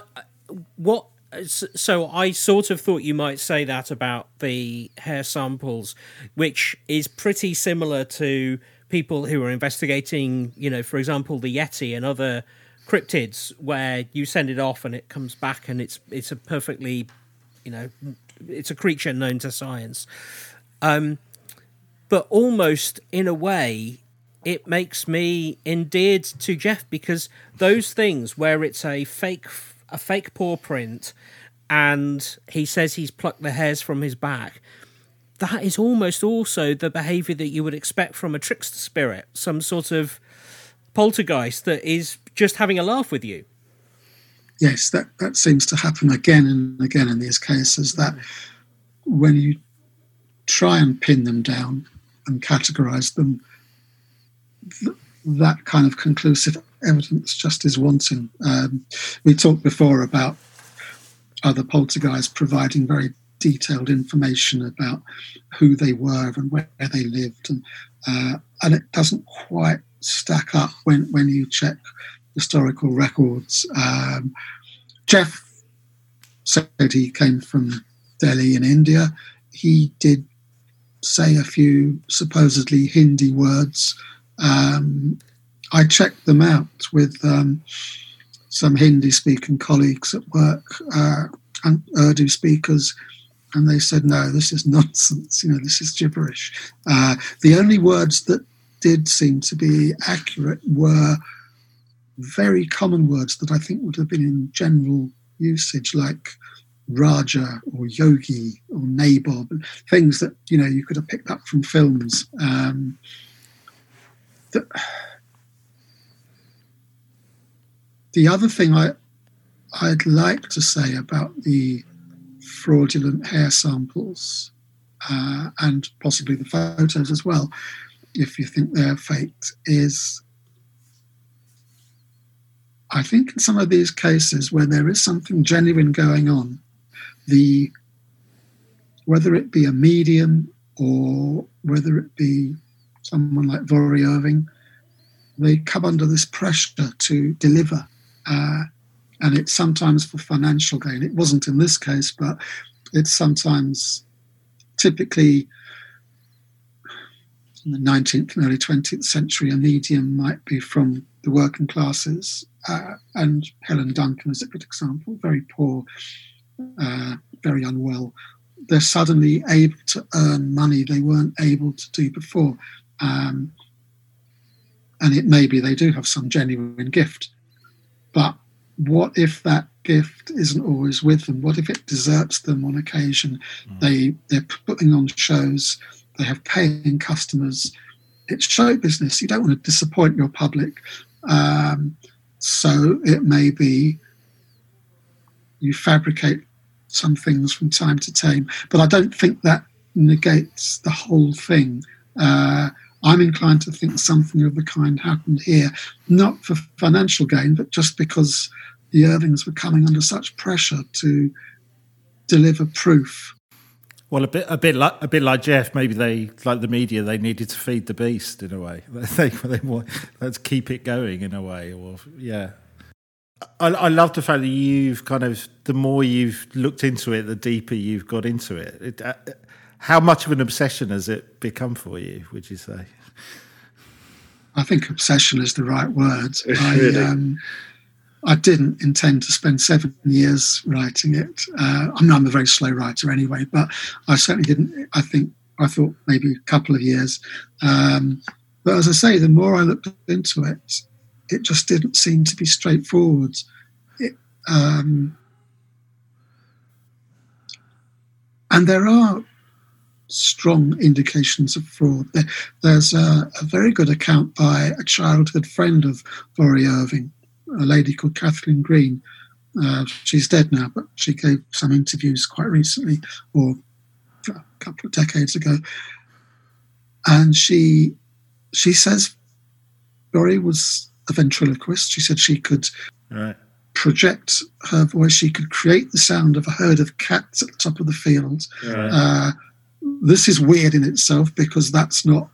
what? So I sort of thought you might say that about the hair samples, which is pretty similar to people who are investigating, you know, for example, the Yeti and other cryptids, where you send it off and it comes back and it's it's a perfectly, you know, it's a creature known to science. Um, but almost in a way, it makes me endeared to Gef because those things where it's a fake a fake paw print and he says he's plucked the hairs from his back that is almost also the behavior that you would expect from a trickster spirit some sort of poltergeist that is just having a laugh with you. Yes that that seems to happen again and again in these cases that when you try and pin them down and categorize them that kind of conclusive evidence just is wanting. Um, we talked before about other poltergeists providing very detailed information about who they were and where they lived, and uh, and it doesn't quite stack up when when you check historical records. Um, Gef said he came from Delhi in India. He did say a few supposedly Hindi words um, I checked them out with um, some Hindi speaking colleagues at work uh, and Urdu speakers, and they said, no, this is [laughs] nonsense, you know, this is gibberish. Uh, the only words that did seem to be accurate were very common words that I think would have been in general usage, like Raja or Yogi or Nabob, things that you know you could have picked up from films. Um, the, the other thing I, I'd like to say about the fraudulent hair samples uh, and possibly the photos as well, if you think they're faked, is I think in some of these cases where there is something genuine going on, the whether it be a medium or whether it be someone like Voirrey Irving, they come under this pressure to deliver. Uh, and it's sometimes for financial gain. It wasn't in this case, but it's sometimes typically in the 19th and early 20th century, a medium might be from the working classes, uh, and Helen Duncan is a good example, very poor, uh, very unwell. They're suddenly able to earn money they weren't able to do before. Um, and it may be they do have some genuine gift. But what if that gift isn't always with them? What if it deserts them on occasion? Mm. They they're putting on shows, they have paying customers. It's show business. You don't want to disappoint your public. Um, so it may be you fabricate some things from time to time, but I don't think that negates the whole thing. Uh, I'm inclined to think something of the kind happened here, not for financial gain, but just because the Irvings were coming under such pressure to deliver proof. Well, a bit, a bit like a bit like Gef. Maybe they, like the media, they needed to feed the beast in a way. [laughs] They, they want, let's keep it going in a way. Or yeah, I, I, love the fact that you've kind of the more you've looked into it, the deeper you've got into it. it uh, how much of an obsession has it become for you? Would you say? I think obsession is the right word. [laughs] I, um, I didn't intend to spend seven years writing it. Uh, I'm, I'm a very slow writer anyway, but I certainly didn't. I think I thought maybe a couple of years. Um, but as I say, the more I looked into it, it just didn't seem to be straightforward. It, um, and there are strong indications of fraud. There's a, a, very good account by a childhood friend of Voirrey Irving, a lady called Kathleen Green. Uh, she's dead now, but she gave some interviews quite recently, or a couple of decades ago, and she she says Voirrey was a ventriloquist. She said she could right. project her voice. She could create the sound of a herd of cats at the top of the field. Right. Uh, this is weird in itself because that's not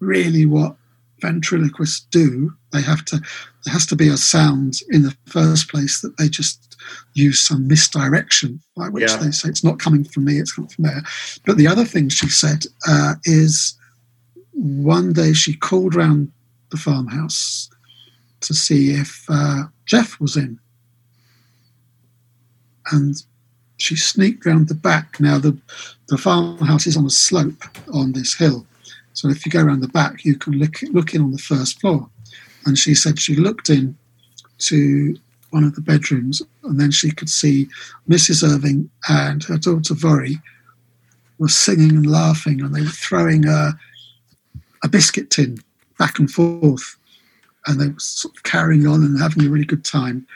really what ventriloquists do. They have to, there has to be a sound in the first place that they just use some misdirection by which yeah. they say it's not coming from me, it's coming from there. But the other thing she said uh, is one day she called round the farmhouse to see if uh, Gef was in. And she sneaked round the back. Now, the, the farmhouse is on a slope on this hill. So if you go around the back, you can look, look in on the first floor. And she said she looked in to one of the bedrooms and then she could see Mrs. Irving and her daughter Voirrey were singing and laughing and they were throwing a, a biscuit tin back and forth, and they were sort of carrying on and having a really good time.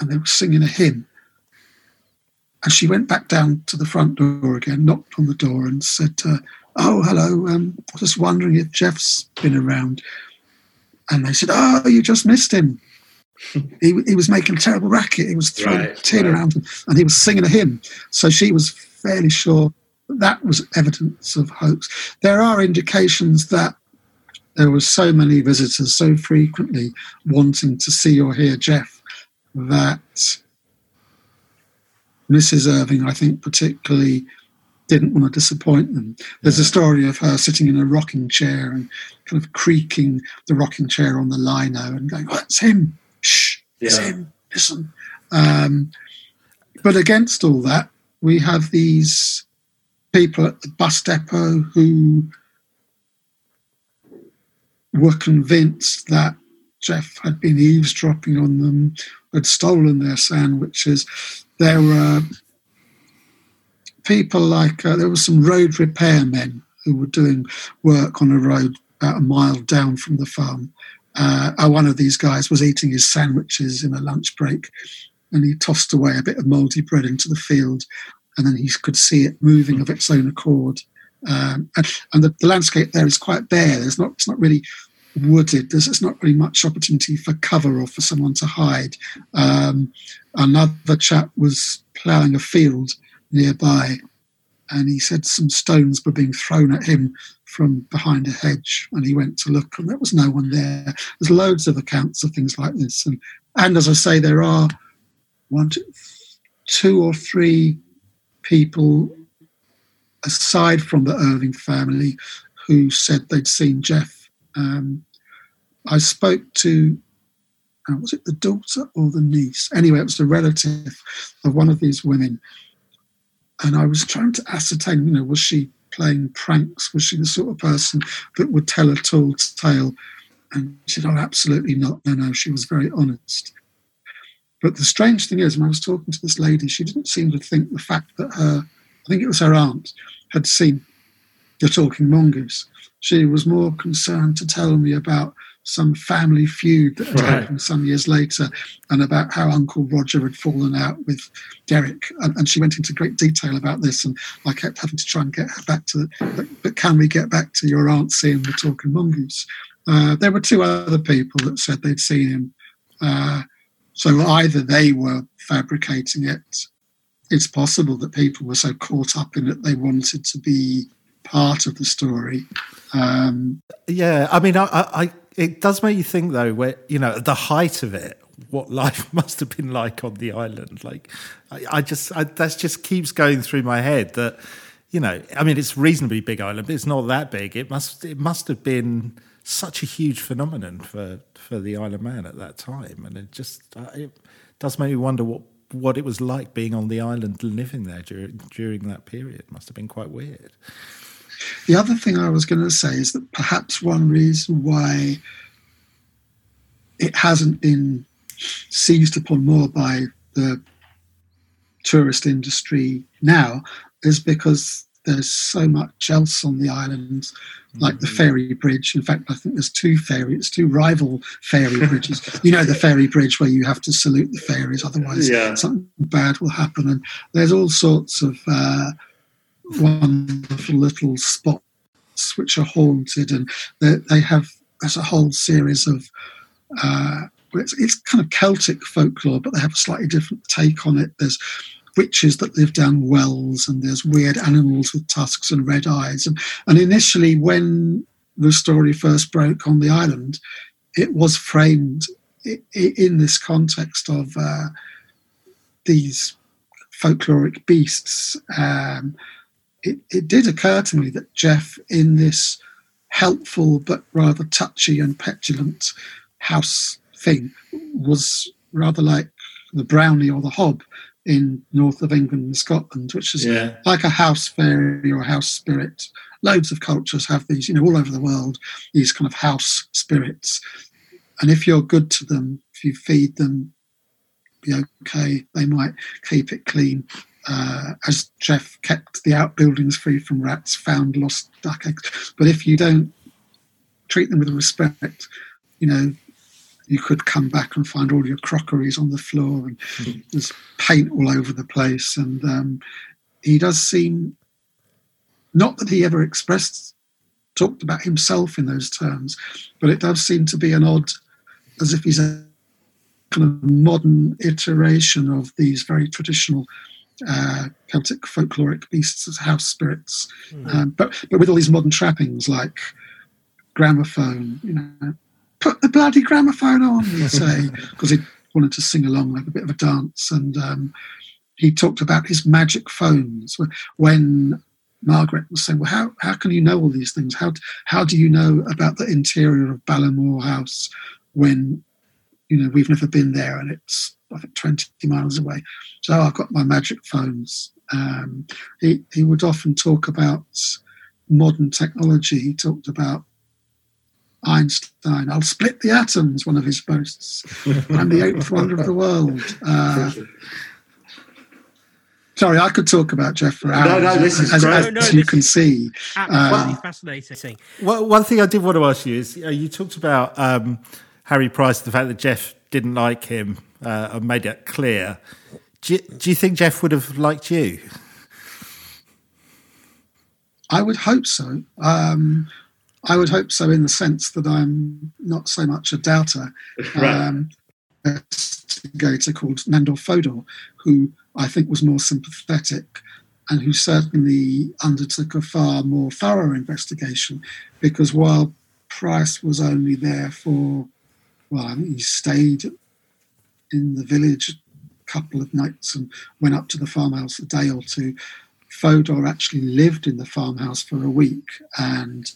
And they were singing a hymn. And she went back down to the front door again, knocked on the door, and said, uh, "Oh, hello. Um, just wondering if Gef's been around." And they said, "Oh, you just missed him. [laughs] he, he was making a terrible racket. He was throwing right, tin right. around, and he was singing a hymn." So she was fairly sure that was evidence of hoax. There are indications that there were so many visitors so frequently wanting to see or hear Gef that Mrs. Irving, I think, particularly didn't want to disappoint them. There's yeah. a story of her sitting in a rocking chair and kind of creaking the rocking chair on the lino and going, oh, it's him. Shh, it's him. Listen. Um, but against all that, we have these people at the bus depot who were convinced that Gef had been eavesdropping on them, had stolen their sandwiches. There were people like, uh, there were some road repairmen who were doing work on a road about a mile down from the farm. Uh, one of these guys was eating his sandwiches in a lunch break and he tossed away a bit of mouldy bread into the field and then he could see it moving of its own accord. Um, and, and the, the, landscape there is quite bare. There's not it's not really wooded. There's not really much opportunity for cover or for someone to hide. Um, another chap was ploughing a field nearby, and he said some stones were being thrown at him from behind a hedge, and he went to look, and there was no one there. There's loads of accounts of things like this, and and as I say, there are one, two or three people aside from the Irving family who said they'd seen Gef. Um, I spoke to, uh, was it the daughter or the niece? Anyway, it was the relative of one of these women. And I was trying to ascertain, you know, was she playing pranks? Was she the sort of person that would tell a tall tale? And she said, oh, absolutely not. No, no, she was very honest. But the strange thing is, when I was talking to this lady, she didn't seem to think the fact that her, I think it was her aunt, had seen the talking mongoose. She was more concerned to tell me about some family feud that had right. happened some years later and about how Uncle Roger had fallen out with Derek. And, and, she went into great detail about this. And I kept having to try and get her back to. But, but can we get back to your aunt seeing the talking mongoose? Uh, there were two other people that said they'd seen him. Uh, so either they were fabricating it. It's possible that people were so caught up in it they wanted to be part of the story. Um, yeah, I mean, I, I, it does make you think though, where you know, at the height of it, what [laughs] life must have been like on the island. Like, I, I just I, that just keeps going through my head that you know, I mean, it's reasonably big island, but it's not that big. It must it must have been such a huge phenomenon for for the Isle of Man at that time, and it just uh, it does make me wonder what what it was like being on the island living there during during that period. It must have been quite weird. The other thing I was going to say is that perhaps one reason why it hasn't been seized upon more by the tourist industry now is because there's so much else on the island, like the mm. ferry bridge. In fact, I think there's two ferry, it's two rival ferry bridges. you know, the ferry bridge where you have to salute the ferries, otherwise yeah. something bad will happen. And there's all sorts of uh, wonderful little spots which are haunted, and they, they have there's a whole series of. Uh, it's, it's kind of Celtic folklore, but they have a slightly different take on it. There's witches that live down wells, and there's weird animals with tusks and red eyes. And, and initially, when the story first broke on the island, it was framed in this context of uh, these folkloric beasts. Um, it, it did occur to me that Gef, in this helpful but rather touchy and petulant house thing, was rather like the brownie or the hob in north of England and Scotland, which is yeah. like a house fairy or a house spirit. Loads of cultures have these, you know, all over the world, these kind of house spirits. And if you're good to them, if you feed them, be okay. They might keep it clean uh, as Gef kept the outbuildings free from rats, found lost duck eggs. But if you don't treat them with respect, you know, you could come back and find all your crockeries on the floor and mm-hmm. [laughs] there's paint all over the place. And um, he does seem, not that he ever expressed, talked about himself in those terms, but it does seem to be an odd, as if he's a kind of modern iteration of these very traditional uh, Celtic folkloric beasts as house spirits, mm. um, but but with all these modern trappings like gramophone, you know, put the bloody gramophone on, he'd [laughs] say, because he wanted to sing along, have a bit of a dance, and um, he talked about his magic phones when Margaret was saying, "Well, how how can you know all these things? How how do you know about the interior of Ballymore House when you know we've never been there and it's I think 20 miles away. So I've got my magic phones. Um, he, he would often talk about modern technology. He talked about Einstein. I'll split the atoms, one of his boasts. [laughs] I'm the eighth wonder of the world. Uh, sorry, I could talk about Gef for hours. No, no, this is as, great. as, no, no, as you can see. Absolutely um, fascinating. Well, one thing I did want to ask you is uh, you talked about um, Harry Price, the fact that Gef didn't like him uh, and made it clear. Do you, do you think Gef would have liked you? I would hope so. Um, I would hope so in the sense that I'm not so much a doubter. [laughs] right. Um, a investigator called Nandor Fodor, who I think was more sympathetic and who certainly undertook a far more thorough investigation because while Price was only there for well, I think he stayed in the village a couple of nights and went up to the farmhouse a day or two. Fodor actually lived in the farmhouse for a week and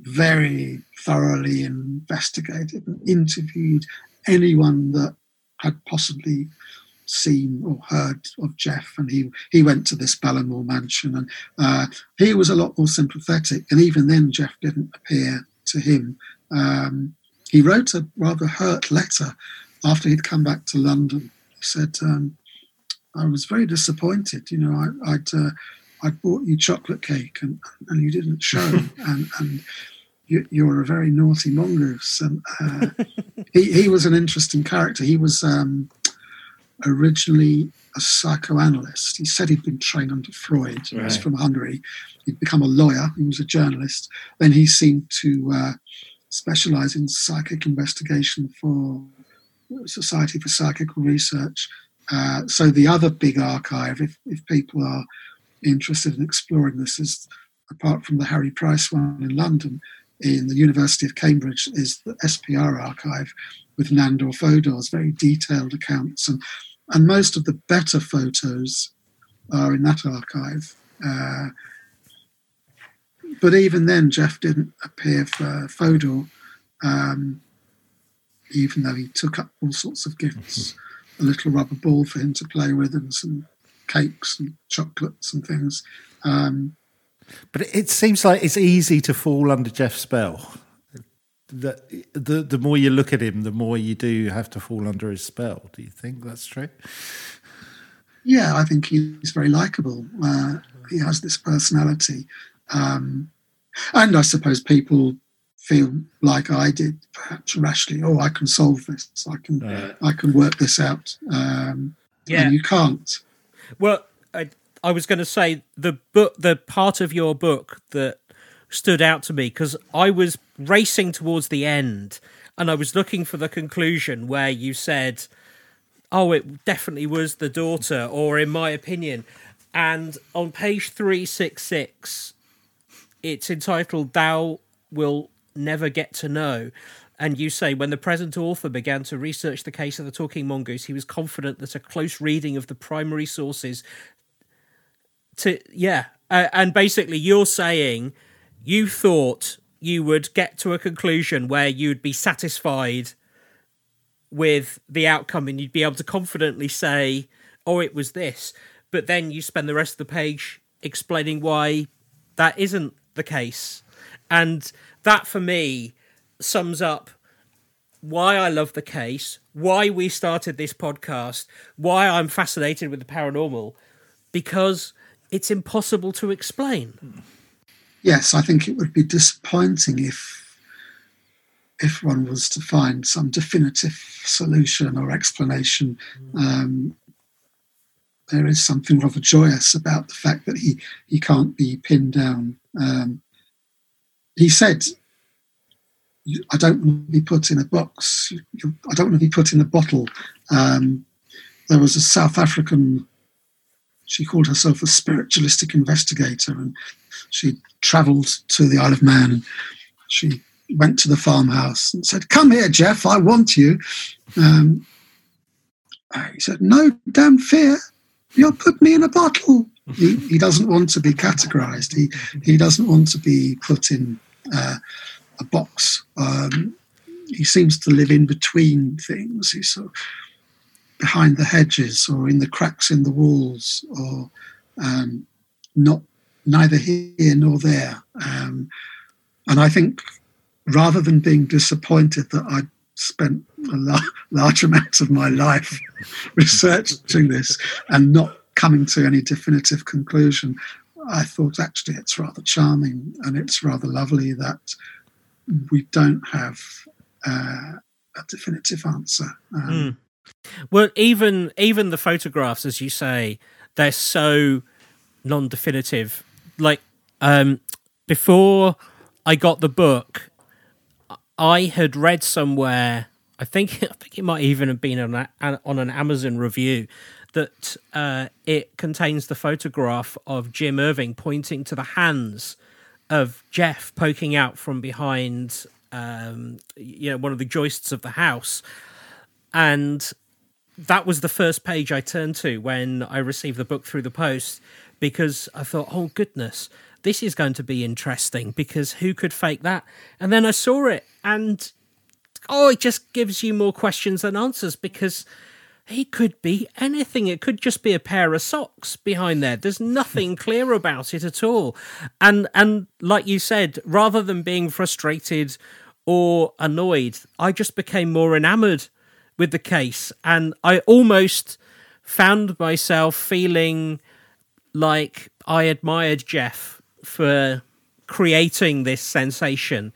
very thoroughly investigated and interviewed anyone that had possibly seen or heard of Gef, and he he went to this Ballymore mansion, and uh, he was a lot more sympathetic. And even then, Gef didn't appear to him. Um, he wrote a rather hurt letter after he'd come back to London. He said, um, "I was very disappointed. You know, I, would uh, I'd bought you chocolate cake, and and you didn't show, [laughs] and and." You, are a very naughty mongoose, and uh, [laughs] he, he was an interesting character. He was um, originally a psychoanalyst. He said he'd been trained under Freud. He was from Hungary. He'd become a lawyer. He was a journalist. Then he seemed to uh, specialize in psychic investigation for Society for Psychical Research. Uh, so the other big archive, if, if people are interested in exploring this, is apart from the Harry Price one in London, in the University of Cambridge is the SPR archive with Nandor Fodor's very detailed accounts. And, and most of the better photos are in that archive. Uh, but even then, Gef didn't appear for Fodor, um, even though he took up all sorts of gifts mm-hmm. a little rubber ball for him to play with, and some cakes and chocolates and things. Um, but it seems like it's easy to fall under Gef's spell. The, the the more you look at him, the more you do have to fall under his spell. Do you think that's true? Yeah, I think he's very likable. Uh, he has this personality, um, and I suppose people feel like I did, perhaps rashly. Oh, I can solve this. I can uh, I can work this out. Um, yeah, you can't. Well, I, I was going to say the book, the part of your book that stood out to me because I was racing towards the end and I was looking for the conclusion where you said, "Oh, it definitely was the daughter," or in my opinion. And on page three six six, it's entitled "Thou Will Never Get to Know." And you say, when the present author began to research the case of the talking mongoose, he was confident that a close reading of the primary sources to yeah, uh, and basically you're saying you thought you would get to a conclusion where you'd be satisfied with the outcome and you'd be able to confidently say, "Oh, it was this," but then you spend the rest of the page explaining why that isn't the case, and that for me sums up why I love the case, why we started this podcast, why I'm fascinated with the paranormal, because it's impossible to explain. Yes, I think it would be disappointing if if one was to find some definitive solution or explanation. Um, there is something rather joyous about the fact that he he can't be pinned down. Um, he said, "I don't want to be put in a box. I don't want to be put in a bottle." Um, there was a South African she called herself a spiritualistic investigator and she travelled to the Isle of Man she went to the farmhouse and said, Come here, Gef, I want you. Um, he said, No damn fear, you'll put me in a bottle. He, he doesn't want to be categorized, he, he doesn't want to be put in uh, a box. Um, he seems to live in between things. He's sort of, behind the hedges or in the cracks in the walls or um, not neither here nor there. Um, and I think rather than being disappointed that I'd spent a la- [laughs] large amount of my life [laughs] researching this and not coming to any definitive conclusion, I thought actually it's rather charming and it's rather lovely that we don't have uh, a definitive answer. Um, mm. Well, even even the photographs, as you say, they're so non-definitive. Like um, before I got the book, I had read somewhere. I think [laughs] I think it might even have been on, a, on an Amazon review that uh, it contains the photograph of Jim Irving pointing to the hands of Gef poking out from behind, um, you know, one of the joists of the house, and that was the first page I turned to when I received the book through the post because I thought, oh goodness, this is going to be interesting because who could fake that? And then I saw it, and oh, it just gives you more questions than answers because he could be anything. It could just be a pair of socks behind there. There's nothing [laughs] clear about it at all. And and like you said, rather than being frustrated or annoyed, I just became more enamored with the case and I almost found myself feeling like I admired Gef for creating this sensation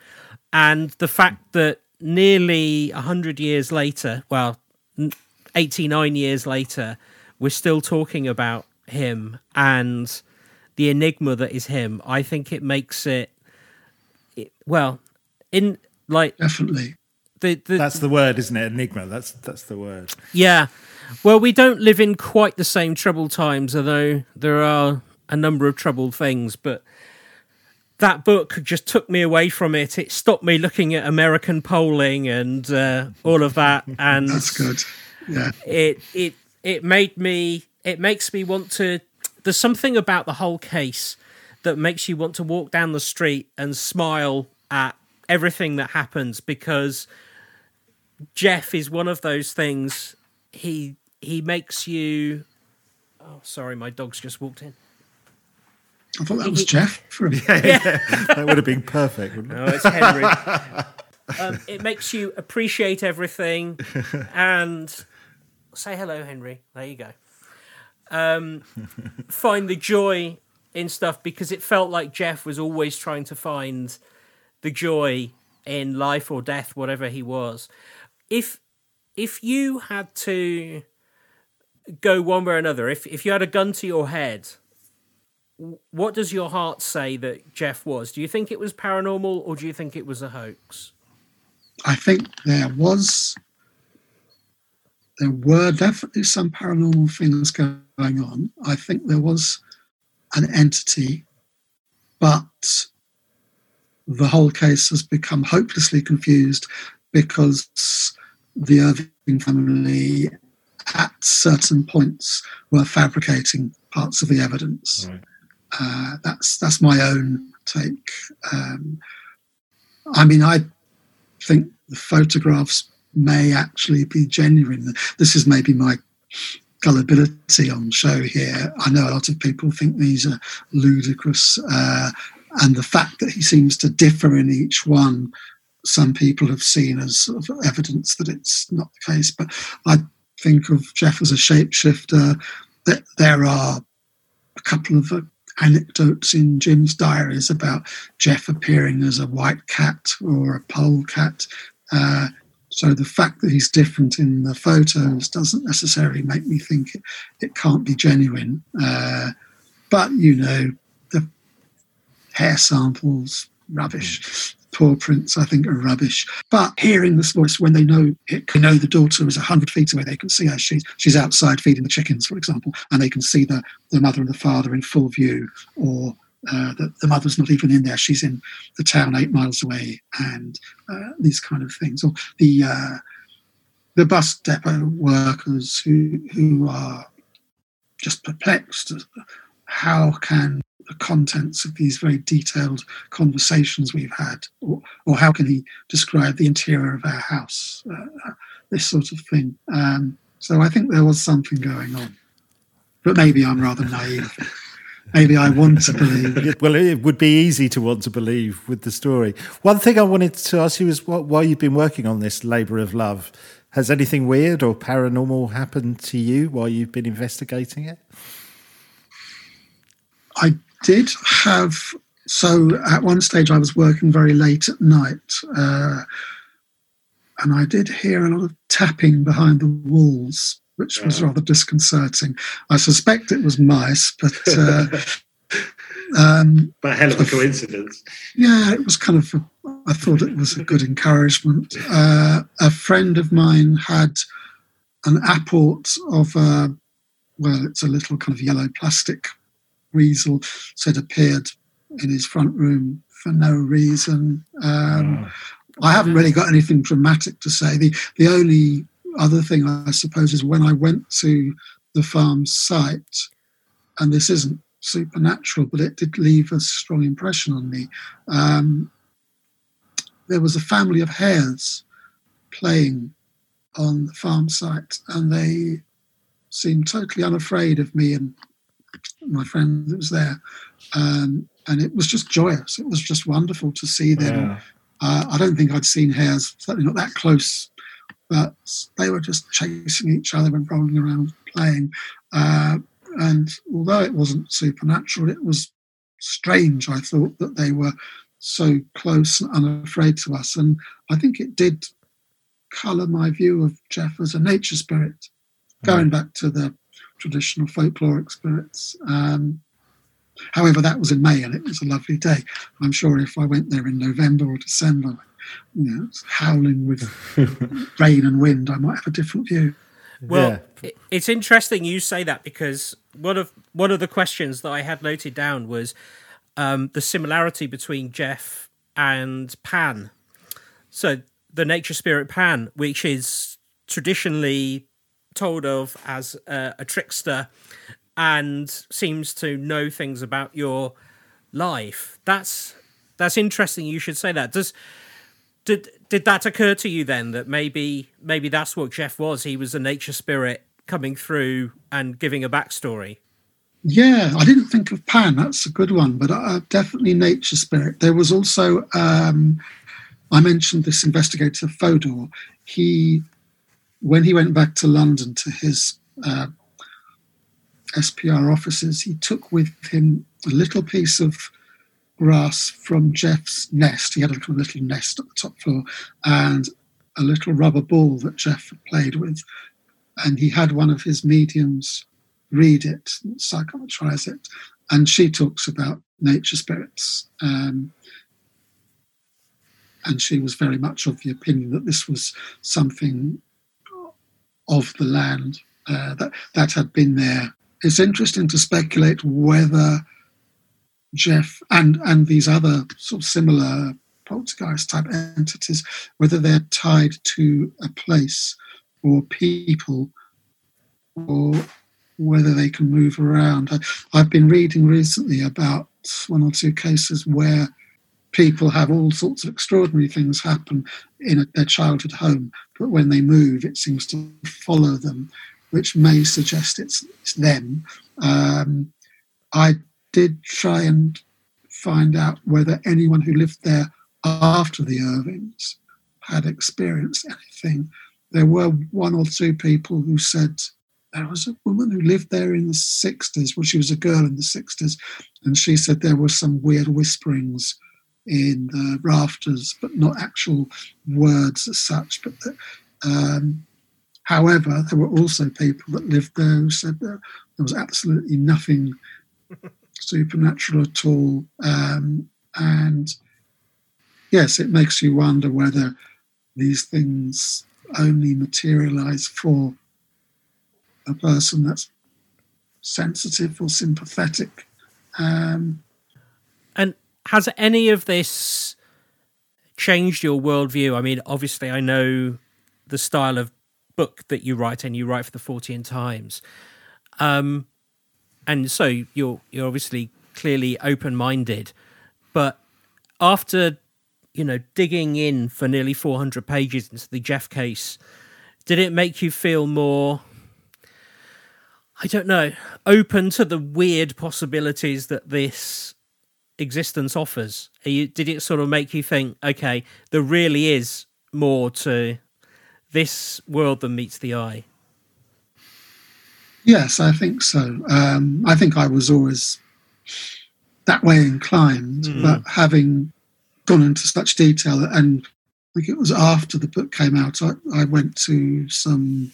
and the fact that nearly 100 years later, well, 89 years later, we're still talking about him and the enigma that is him. I think it makes it, it well, in like definitely the, the, that's the word, isn't it? Enigma. That's that's the word. Yeah. Well, we don't live in quite the same troubled times, although there are a number of troubled things. But that book just took me away from it. It stopped me looking at American polling and uh, all of that. And that's good. Yeah. It it it made me. It makes me want to. There's something about the whole case that makes you want to walk down the street and smile at everything that happens because Gef is one of those things. He he makes you. Oh, sorry, my dog's just walked in. I thought that was Gef. [laughs] yeah, yeah. [laughs] that would have been perfect. No, it's Henry. [laughs] um, it makes you appreciate everything and say hello, Henry. There you go. Um, [laughs] find the joy in stuff because it felt like Gef was always trying to find the joy in life or death, whatever he was. If if you had to go one way or another, if if you had a gun to your head, what does your heart say that Gef was? Do you think it was paranormal or do you think it was a hoax? I think there was there were definitely some paranormal things going on. I think there was an entity, but the whole case has become hopelessly confused because the Irving family at certain points were fabricating parts of the evidence. Right. Uh, that's that's my own take. Um, I mean, I think the photographs may actually be genuine. This is maybe my gullibility on show here. I know a lot of people think these are ludicrous. Uh, and the fact that he seems to differ in each one, some people have seen as sort of evidence that it's not the case. But I think of Gef as a shapeshifter. That there are a couple of anecdotes in Jim's diaries about Gef appearing as a white cat or a pole cat. Uh, so the fact that he's different in the photos doesn't necessarily make me think it, it can't be genuine. Uh, but you know, the hair samples, rubbish. Paw prints, I think, are rubbish. But hearing this voice when they know it, they know the daughter is 100 feet away, they can see her. She's, she's outside feeding the chickens, for example, and they can see the, the mother and the father in full view, or uh, the, the, mother's not even in there. She's in the town eight miles away, and uh, these kind of things. Or the uh, the bus depot workers who who are just perplexed. How can the contents of these very detailed conversations we've had, or, or how can he describe the interior of our house, uh, this sort of thing. Um, so I think there was something going on, but maybe I'm rather naive. Maybe I want to believe. [laughs] well, it would be easy to want to believe with the story. One thing I wanted to ask you is what, why you've been working on this labour of love. Has anything weird or paranormal happened to you while you've been investigating it? I did have so at one stage I was working very late at night, uh, and I did hear a lot of tapping behind the walls, which was rather disconcerting. I suspect it was mice, but. Uh, [laughs] um, but hell of a coincidence. Yeah, it was kind of. I thought it was a good encouragement. Uh, a friend of mine had an apport of a, well, it's a little kind of yellow plastic weasel said appeared in his front room for no reason. Um, oh. I haven't really got anything dramatic to say. The the only other thing I suppose is when I went to the farm site, and this isn't supernatural, but it did leave a strong impression on me. Um, there was a family of hares playing on the farm site, and they seemed totally unafraid of me and my friend that was there. Um, and it was just joyous. It was just wonderful to see them. Yeah. Uh, I don't think I'd seen hares, certainly not that close, but they were just chasing each other and rolling around playing. Uh, and although it wasn't supernatural, it was strange. I thought that they were so close and unafraid to us. And I think it did colour my view of Gef as a nature spirit, going back to the traditional folkloric spirits. Um, however, that was in May and it was a lovely day. I'm sure if I went there in November or December, you know, howling with [laughs] rain and wind, I might have a different view. Well, yeah. it's interesting you say that because one of one of the questions that I had noted down was um, the similarity between Gef and Pan. So the nature spirit Pan, which is traditionally told of as a, a trickster and seems to know things about your life. That's that's interesting. You should say that. Does did did that occur to you then that maybe maybe that's what Gef was? He was a nature spirit coming through and giving a backstory. Yeah, I didn't think of Pan. That's a good one, but uh, definitely nature spirit. There was also um, I mentioned this investigator Fodor. He when he went back to London to his uh, SPR offices, he took with him a little piece of grass from Gef's nest. He had a little, little nest at the top floor and a little rubber ball that Gef had played with. And he had one of his mediums read it, psychometrize it. And she talks about nature spirits. Um, and she was very much of the opinion that this was something of the land uh, that that had been there. It's interesting to speculate whether Gef and and these other sort of similar poltergeist type entities, whether they're tied to a place or people, or whether they can move around. I, I've been reading recently about one or two cases where people have all sorts of extraordinary things happen in a, their childhood home, but when they move, it seems to follow them, which may suggest it's, it's them. Um, I did try and find out whether anyone who lived there after the Irvings had experienced anything. There were one or two people who said there was a woman who lived there in the 60s. Well, she was a girl in the 60s, and she said there were some weird whisperings in the rafters, but not actual words as such. But um, however, there were also people that lived there who said there, there was absolutely nothing [laughs] supernatural at all. Um, and yes, it makes you wonder whether these things only materialize for a person that's sensitive or sympathetic. Um, and has any of this changed your worldview? I mean, obviously, I know the style of book that you write, and you write for the Fortean Times, um, and so you're you're obviously clearly open minded. But after you know digging in for nearly 400 pages into the Gef case, did it make you feel more? I don't know, open to the weird possibilities that this existence offers? You, did it sort of make you think, okay, there really is more to this world than meets the eye? Yes, I think so. Um, I think I was always that way inclined, mm. but having gone into such detail, and I think it was after the book came out, I, I went to some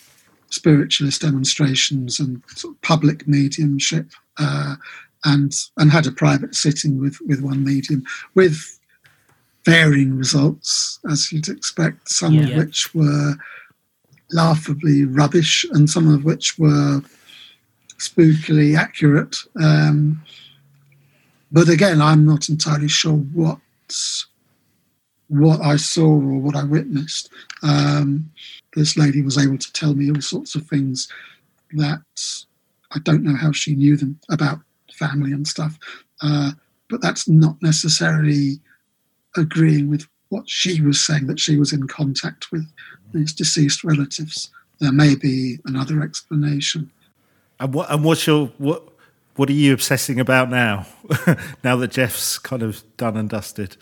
spiritualist demonstrations and sort of public mediumship uh, and and had a private sitting with with one medium with varying results as you'd expect some yeah. of which were laughably rubbish and some of which were spookily accurate um, but again i'm not entirely sure what what i saw or what i witnessed um, this lady was able to tell me all sorts of things that i don't know how she knew them about family and stuff. Uh, but that's not necessarily agreeing with what she was saying that she was in contact with these deceased relatives. There may be another explanation. And what and what's your what what are you obsessing about now? [laughs] now that Gef's kind of done and dusted.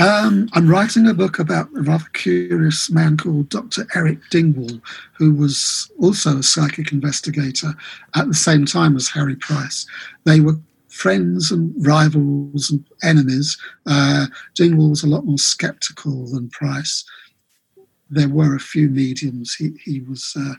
Um, I'm writing a book about a rather curious man called Dr. Eric Dingwall, who was also a psychic investigator at the same time as Harry Price. They were friends and rivals and enemies. Uh, Dingwall was a lot more skeptical than Price. There were a few mediums he, he was uh,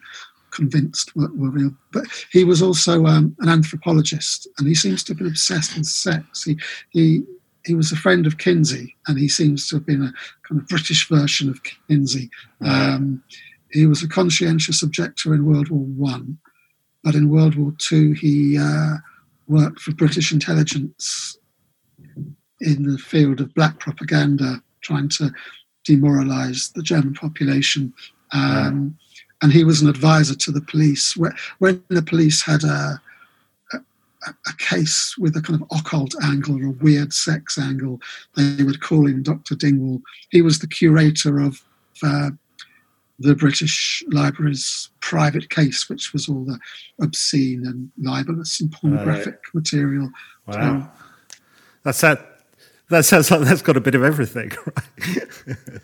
convinced were, were, real, but he was also um, an anthropologist and he seems to have been obsessed with sex. He, he he was a friend of Kinsey, and he seems to have been a kind of British version of Kinsey. Um, he was a conscientious objector in World War One, but in World War Two he uh, worked for British intelligence in the field of black propaganda, trying to demoralise the German population. Um, and he was an advisor to the police. When the police had a a case with a kind of occult angle or a weird sex angle. They would call in Dr. Dingwall. He was the curator of uh, the British Library's private case, which was all the obscene and libelous and pornographic right. material. Wow. So, that's that. That sounds like that's got a bit of everything, [laughs] right?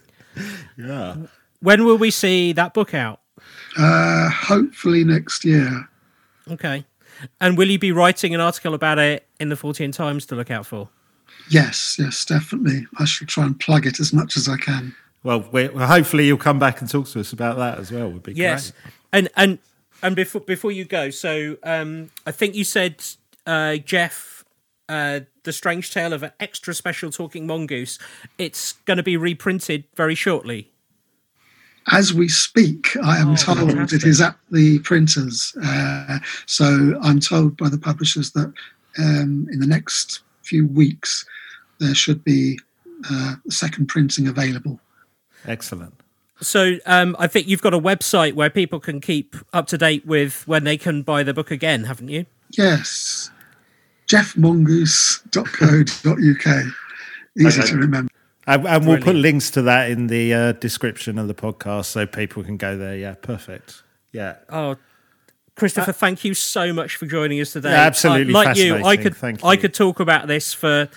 yeah. When will we see that book out? Uh, hopefully next year. Okay. And will you be writing an article about it in the Fortean Times to look out for? Yes, yes, definitely. I shall try and plug it as much as I can. Well, well hopefully you'll come back and talk to us about that as well. Would be yes. Great. And and and before before you go, so um, I think you said uh, Gef, uh, the strange tale of an extra special talking mongoose. It's going to be reprinted very shortly as we speak, I am oh, told fantastic. it is at the printers. Uh, so I'm told by the publishers that um, in the next few weeks there should be uh, second printing available. Excellent. So um, I think you've got a website where people can keep up to date with when they can buy the book again, haven't you? Yes. gefmongoose.co.uk. Easy okay. to remember. And, and we'll put links to that in the uh, description of the podcast so people can go there. Yeah, perfect. Yeah. Oh, Christopher, uh, thank you so much for joining us today. Yeah, absolutely. Uh, like you, I could you. I could talk about this for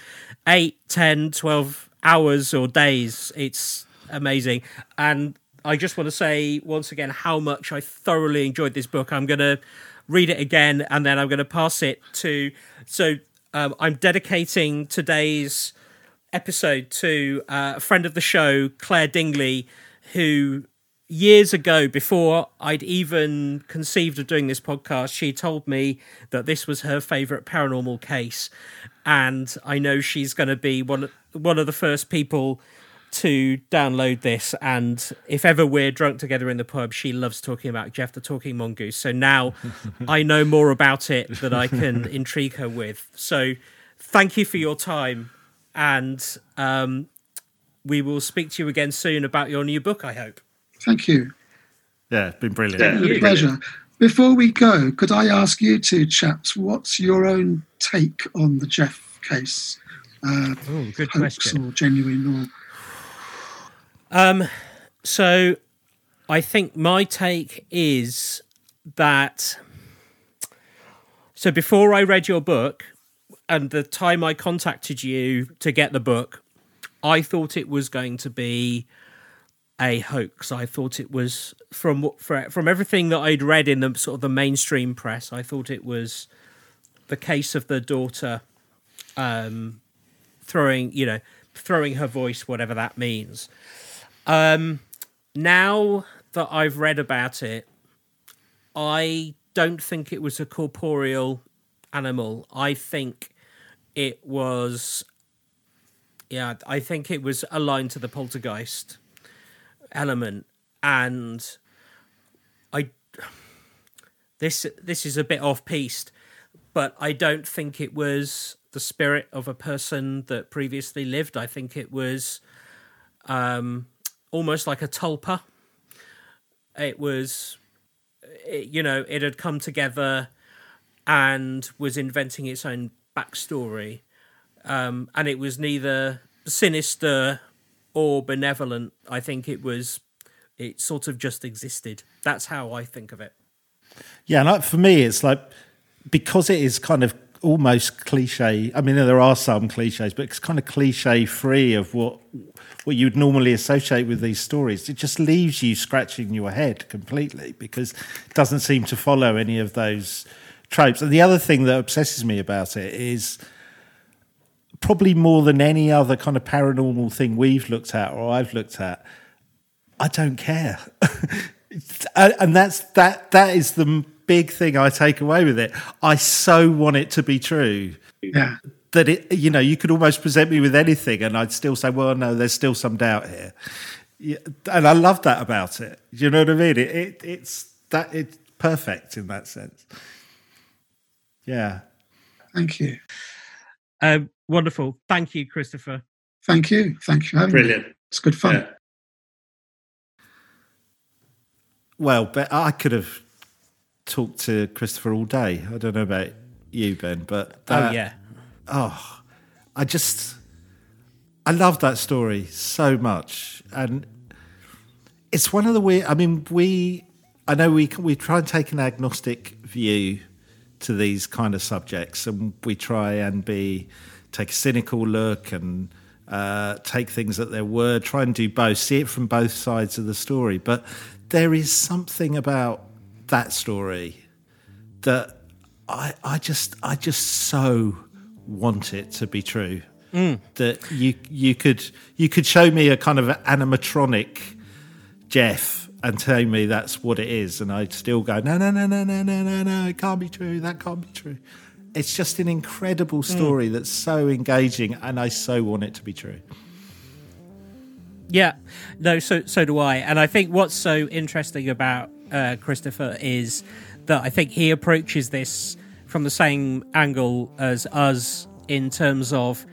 8, 10, 12 hours or days. It's amazing. And I just want to say once again how much I thoroughly enjoyed this book. I'm going to read it again and then I'm going to pass it to. So um, I'm dedicating today's episode to uh, a friend of the show, Claire Dingley, who years ago, before I'd even conceived of doing this podcast, she told me that this was her favourite paranormal case, and I know she's going to be one one of the first people to download this. And if ever we're drunk together in the pub, she loves talking about Gef the Talking Mongoose. So now [laughs] I know more about it that I can intrigue her with. So thank you for your time and um, we will speak to you again soon about your new book. I hope. Thank you. Yeah, it's been brilliant. Yeah, pleasure. Before we go, could I ask you two chaps, what's your own take on the Gef case? Uh, oh, good question. Or genuine or um, so I think my take is that. So before I read your book, and the time I contacted you to get the book, I thought it was going to be a hoax. I thought it was from from everything that I'd read in the sort of the mainstream press. I thought it was the case of the daughter um, throwing, you know, throwing her voice, whatever that means. Um, now that I've read about it, I don't think it was a corporeal animal. I think it was yeah i think it was aligned to the poltergeist element and i this this is a bit off piste but i don't think it was the spirit of a person that previously lived i think it was um almost like a tulpa it was it, you know it had come together and was inventing its own backstory. Um, and it was neither sinister or benevolent. I think it was, it sort of just existed. That's how I think of it. Yeah, and for me, it's like because it is kind of almost cliche. I mean, there are some cliches, but it's kind of cliche free of what what you'd normally associate with these stories. It just leaves you scratching your head completely because it doesn't seem to follow any of those tropes. And the other thing that obsesses me about it is probably more than any other kind of paranormal thing we've looked at or I've looked at. I don't care. [laughs] and that's that that is the big thing I take away with it. I so want it to be true. Yeah. That it, you know, you could almost present me with anything, and I'd still say, "Well, no, there's still some doubt here." Yeah, and I love that about it. You know what I mean? It, it it's that it's perfect in that sense. Yeah. Thank you. Um, wonderful. Thank you, Christopher. Thank you. Thank you. Brilliant. Me. It's good fun. Yeah. Well, but I could have talked to Christopher all day. I don't know about you, Ben, but that, oh yeah, oh, I just I love that story so much, and it's one of the weird. I mean, we I know we we try and take an agnostic view to these kind of subjects, and we try and be take a cynical look and uh, take things at their word, try and do both, see it from both sides of the story. But there is something about that story that I, I just, I just so want it to be true. Mm. That you, you could, you could show me a kind of animatronic Gef and tell me that's what it is, and I'd still go, no, no, no, no, no, no, no, no, it can't be true. That can't be true. It's just an incredible story mm. that's so engaging, and I so want it to be true. Yeah, no, so so do I, and I think what's so interesting about uh, Christopher is that I think he approaches this from the same angle as us in terms of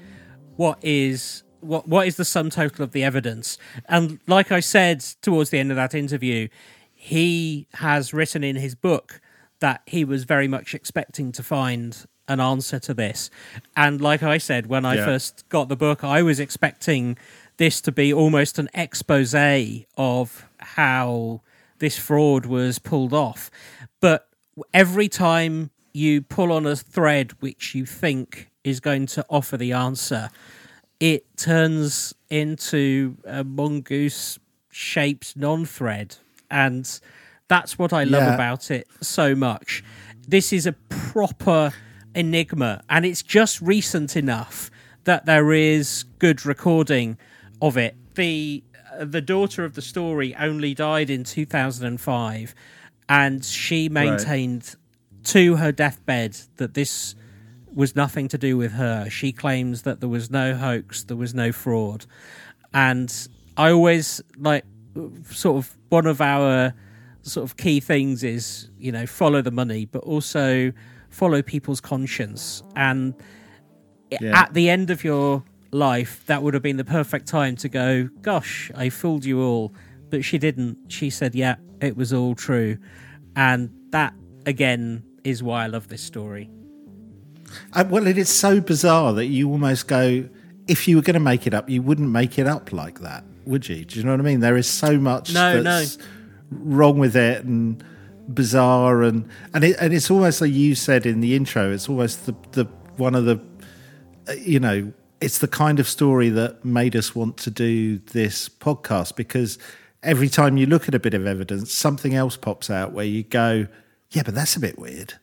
what is what what is the sum total of the evidence, and like I said towards the end of that interview, he has written in his book that he was very much expecting to find an answer to this, and like I said when I yeah. first got the book, I was expecting this to be almost an expose of how this fraud was pulled off. But every time you pull on a thread which you think is going to offer the answer, it turns into a mongoose shaped non thread. And that's what I love yeah. about it so much. This is a proper enigma, and it's just recent enough that there is good recording of it. The the daughter of the story only died in 2005 and she maintained right. to her deathbed that this was nothing to do with her. She claims that there was no hoax, there was no fraud. And I always like sort of one of our sort of key things is, you know, follow the money, but also follow people's conscience. And yeah. at the end of your life, that would have been the perfect time to go, Gosh, I fooled you all. But she didn't. She said, Yeah, it was all true. And that, again, is why I love this story. Uh, well, it is so bizarre that you almost go, if you were going to make it up, you wouldn't make it up like that, would you? Do you know what I mean? There is so much no, that's no. wrong with it and bizarre, and and it, and it's almost like you said in the intro. It's almost the the one of the uh, you know it's the kind of story that made us want to do this podcast because every time you look at a bit of evidence, something else pops out where you go, yeah, but that's a bit weird.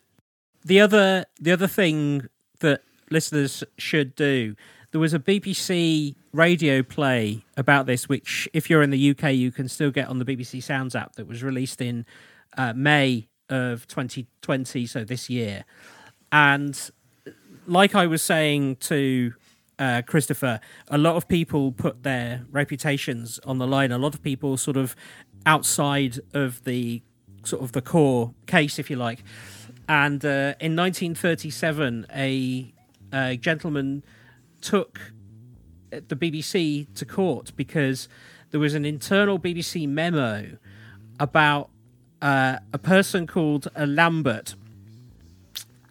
The other the other thing that listeners should do, there was a BBC radio play about this, which if you're in the UK, you can still get on the BBC Sounds app that was released in uh, May of 2020, so this year. And like I was saying to uh, Christopher, a lot of people put their reputations on the line. A lot of people sort of outside of the sort of the core case, if you like. And uh, in 1937, a, a gentleman took the BBC to court because there was an internal BBC memo about uh, a person called uh, Lambert,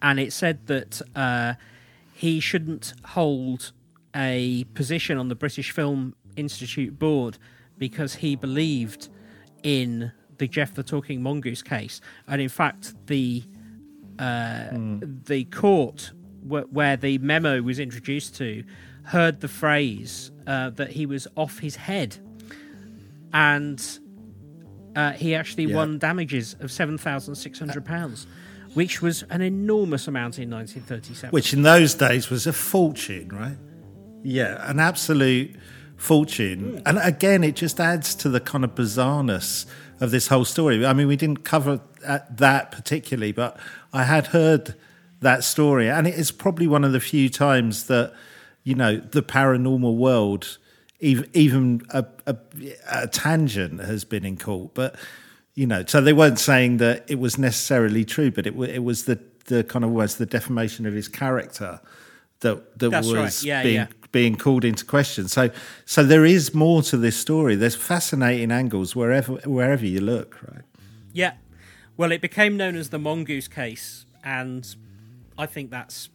and it said that uh, he shouldn't hold a position on the British Film Institute board because he believed in the Gef the Talking Mongoose case, and in fact, the uh, mm. the court wh- where the memo was introduced to heard the phrase uh, that he was off his head, and uh, he actually yeah. won damages of seven thousand six hundred pounds. Which was an enormous amount in 1937. Which in those days was a fortune, right? Yeah, an absolute fortune. Hmm. And again, it just adds to the kind of bizarreness of this whole story. I mean, we didn't cover that particularly, but I had heard that story, and it is probably one of the few times that you know the paranormal world, even even a, a, a tangent has been in court. But you know, so they weren't saying that it was necessarily true, but it it was the the kind of was the defamation of his character that that That's was right. yeah, being yeah. Being called into question. So so there is more to this story. There's fascinating angles wherever wherever you look, right? Yeah. Well, it became known as the mongoose case, and I think that's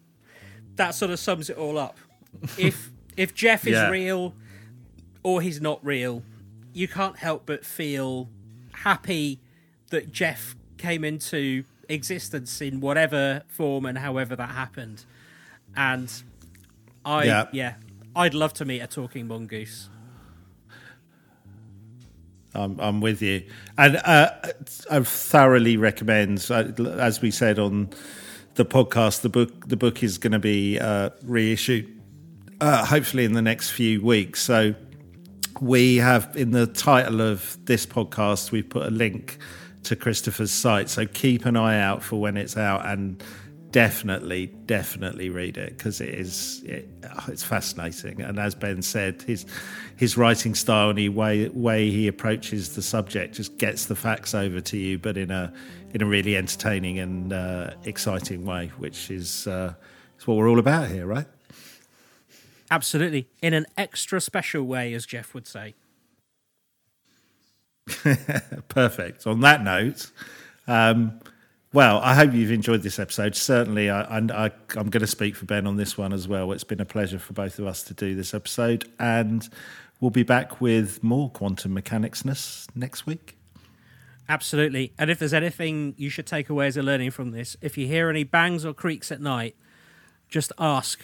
that sort of sums it all up. [laughs] if if Gef is yeah. real or he's not real, you can't help but feel happy that Gef came into existence in whatever form and however that happened. And I yeah, yeah I'd love to meet a talking mongoose. I'm, I'm with you, and uh, I thoroughly recommend. Uh, as we said on the podcast, the book the book is going to be uh, reissued, uh, hopefully in the next few weeks. So we have in the title of this podcast, we've put a link to Christopher's site. So keep an eye out for when it's out and definitely, definitely read it because it is it, it's fascinating. And as Ben said, his his writing style and the way way he approaches the subject just gets the facts over to you, but in a in a really entertaining and uh, exciting way, which is uh, is what we're all about here, right? Absolutely, in an extra special way, as Gef would say. [laughs] Perfect. On that note, um, well, I hope you've enjoyed this episode. Certainly, I, I, I, I'm going to speak for Ben on this one as well. It's been a pleasure for both of us to do this episode, and we'll be back with more quantum mechanicsness next week. Absolutely. And if there's anything you should take away as a learning from this, if you hear any bangs or creaks at night, just ask,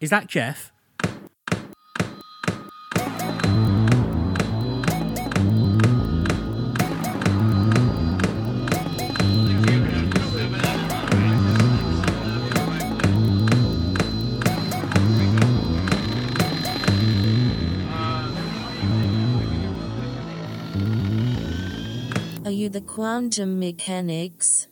is that Gef? The quantum mechanics